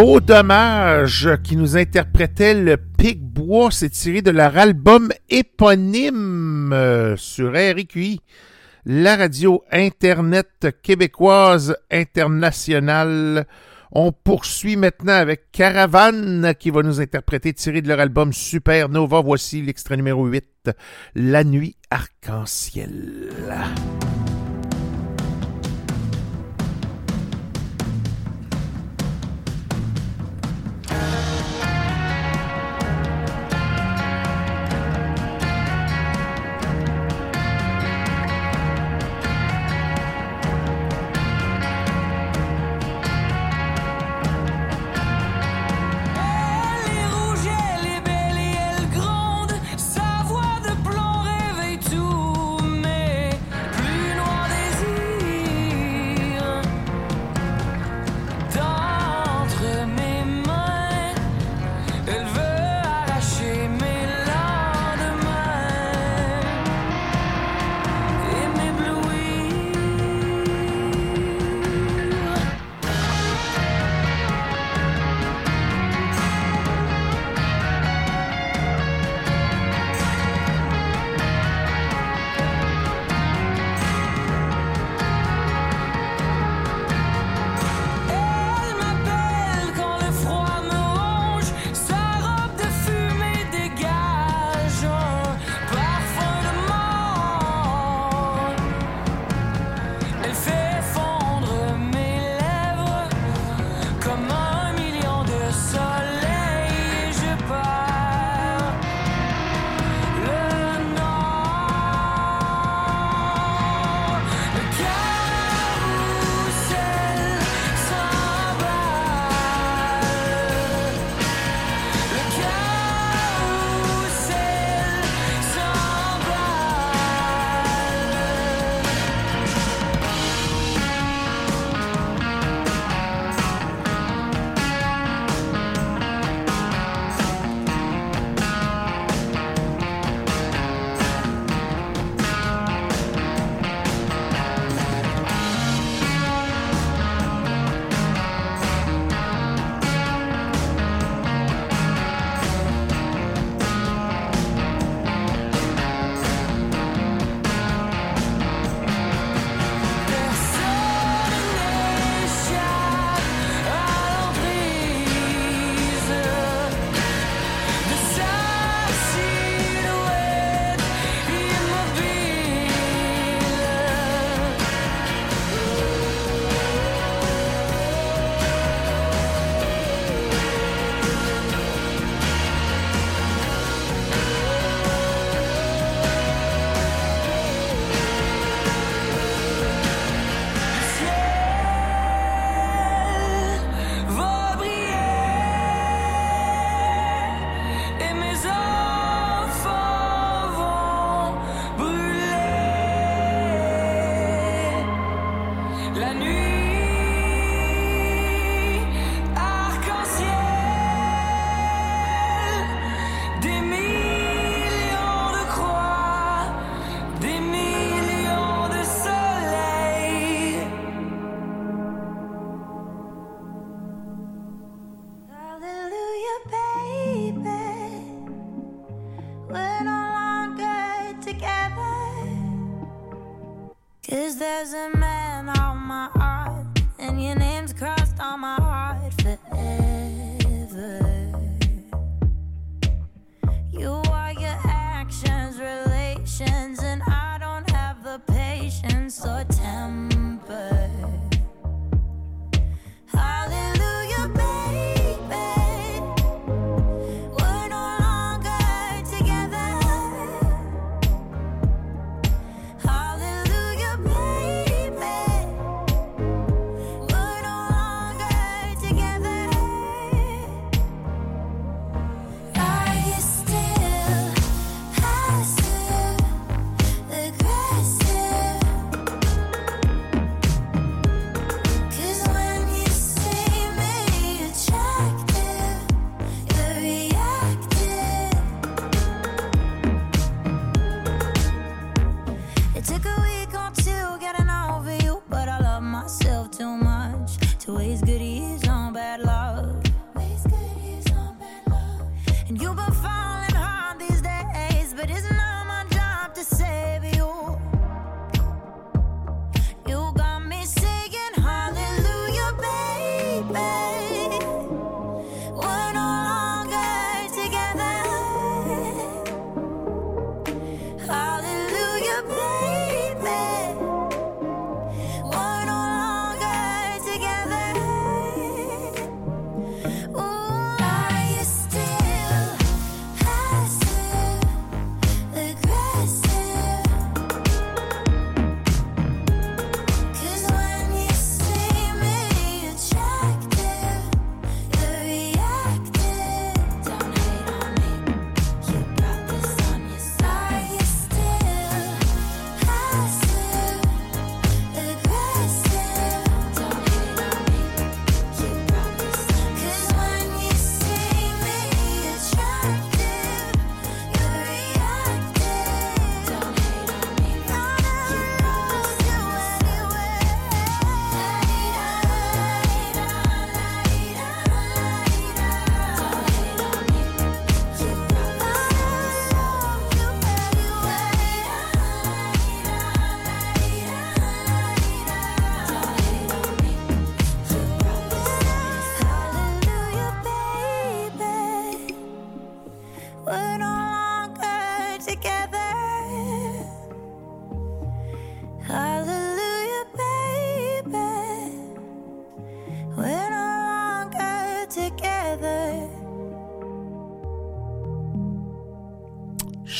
Beau dommage qui nous interprétait le Pic Bois, c'est tiré de leur album éponyme euh, sur RQI, la radio Internet québécoise internationale. On poursuit maintenant avec Caravane qui va nous interpréter tiré de leur album Supernova. Voici l'extrait numéro 8, La nuit arc-en-ciel.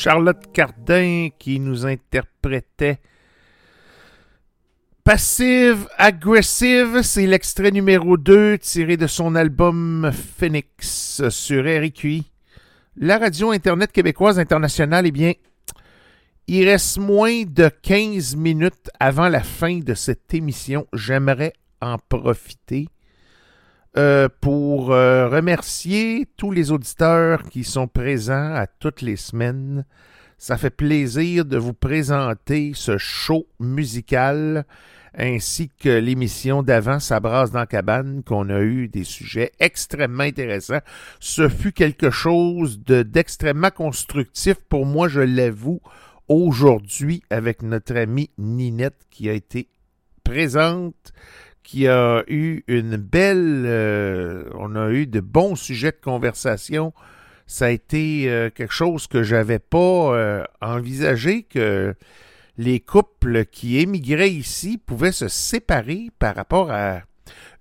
Charlotte Cardin qui nous interprétait Passive Aggressive, c'est l'extrait numéro 2 tiré de son album Phoenix sur RQI. La radio Internet québécoise internationale, eh bien, il reste moins de 15 minutes avant la fin de cette émission. J'aimerais en profiter euh, pour euh, remercier tous les auditeurs qui sont présents à toutes les semaines. Ça fait plaisir de vous présenter ce show musical ainsi que l'émission d'avant S'abrasse dans la cabane qu'on a eu des sujets extrêmement intéressants. Ce fut quelque chose de- d'extrêmement constructif pour moi, je l'avoue, aujourd'hui avec notre amie Ninette qui a été présente, qui a eu une belle... euh, on a eu de bons sujets de conversation. Ça a été euh, quelque chose que j'avais pas euh, envisagé que les couples qui émigraient ici pouvaient se séparer par rapport à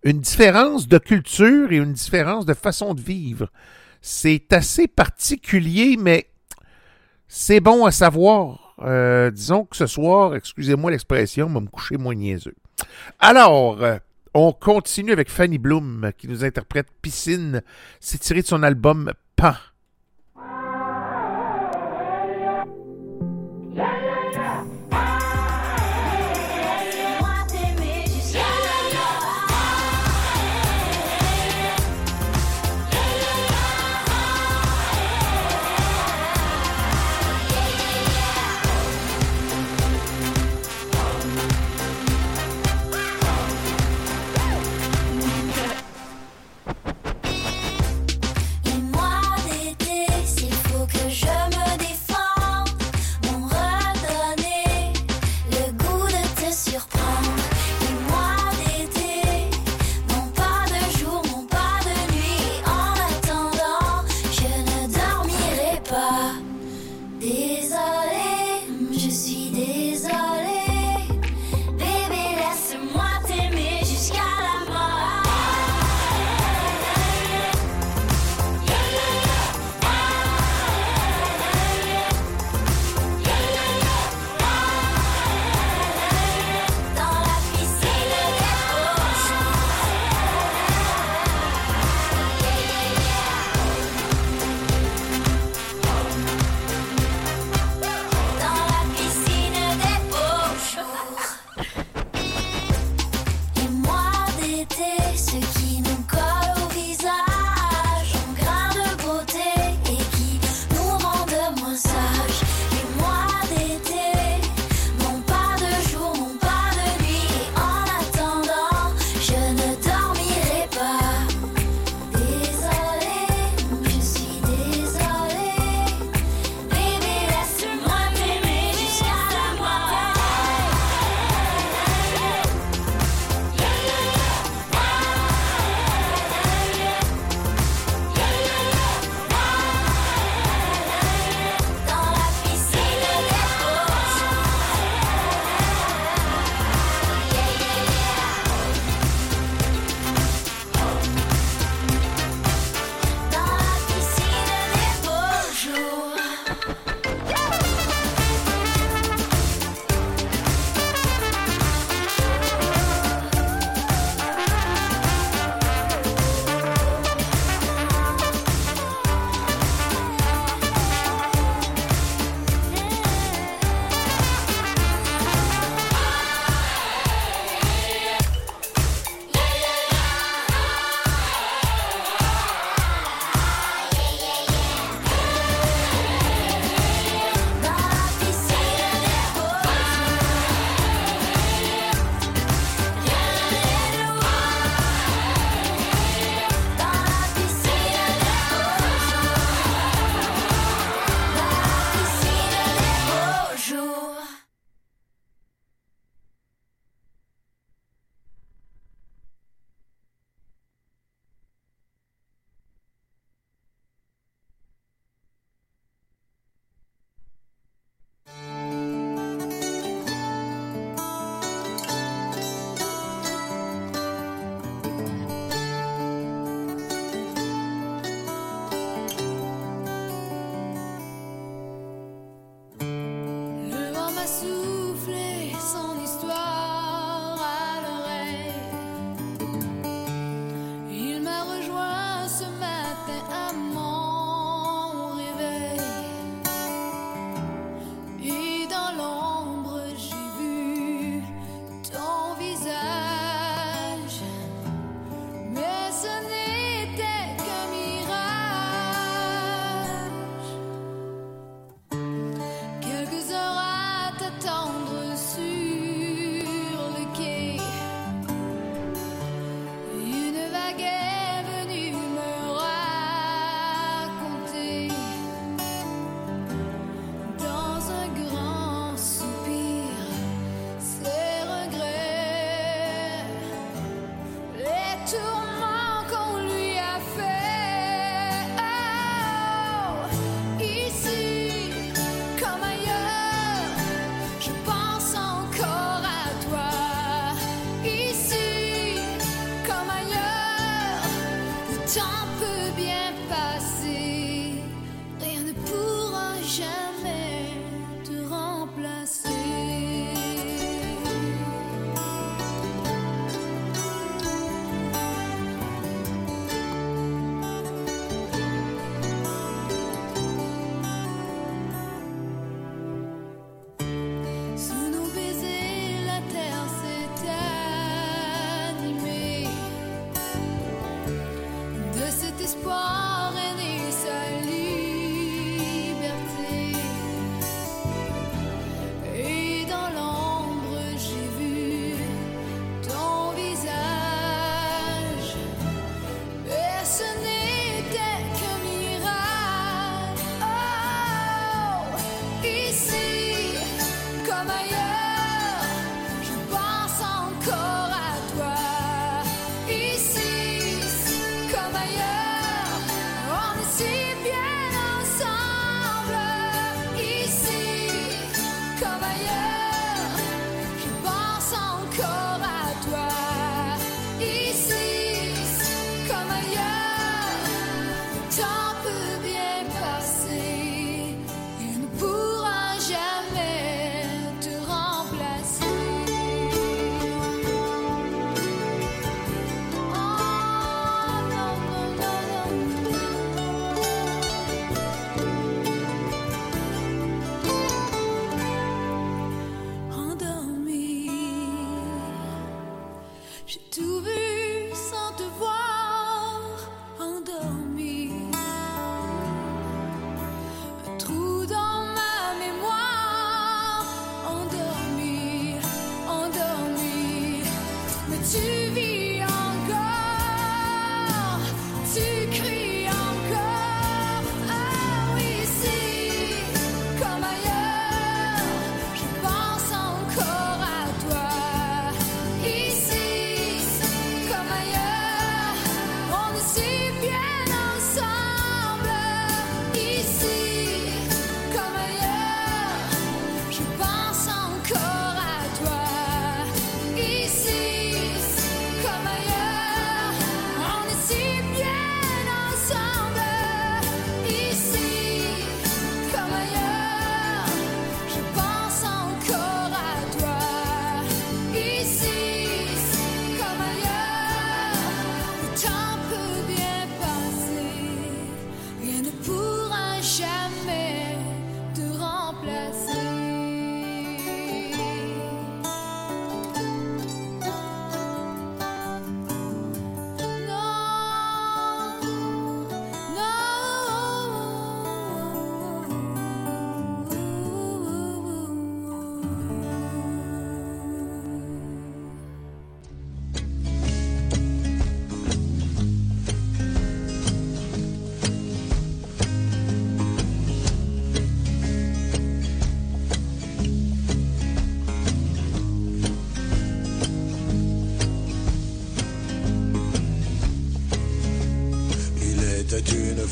une différence de culture et une différence de façon de vivre. C'est assez particulier, mais c'est bon à savoir. Disons que ce soir, excusez-moi l'expression, on va me coucher moins niaiseux. Alors, euh, on continue avec Fanny Bloom qui nous interprète Piscine. C'est tiré de son album Pan.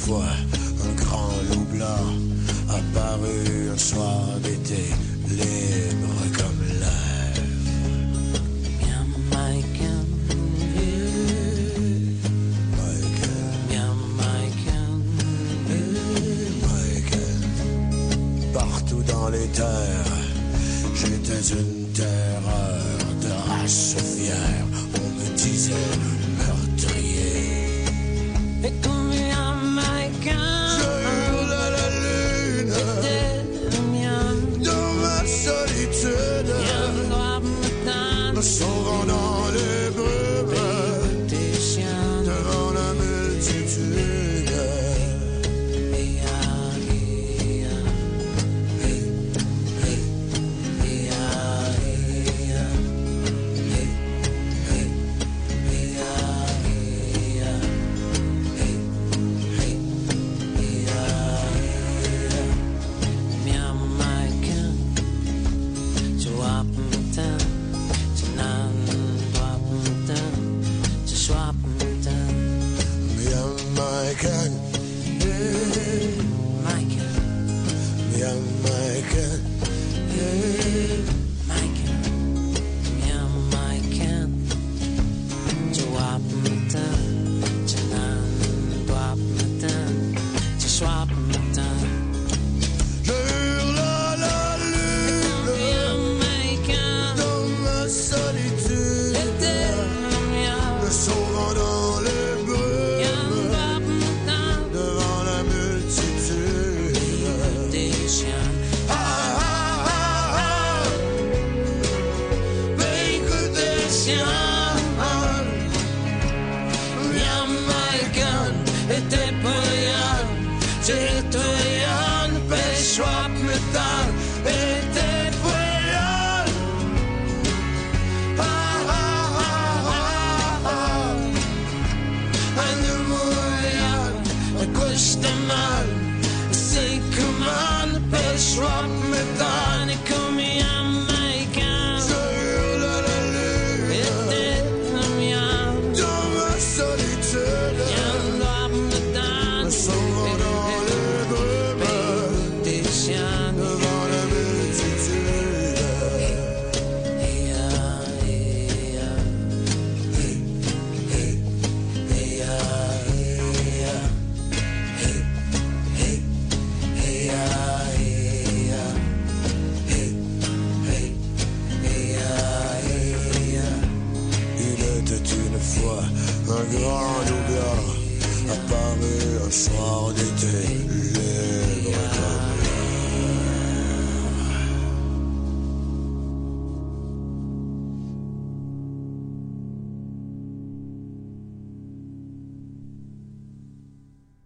Était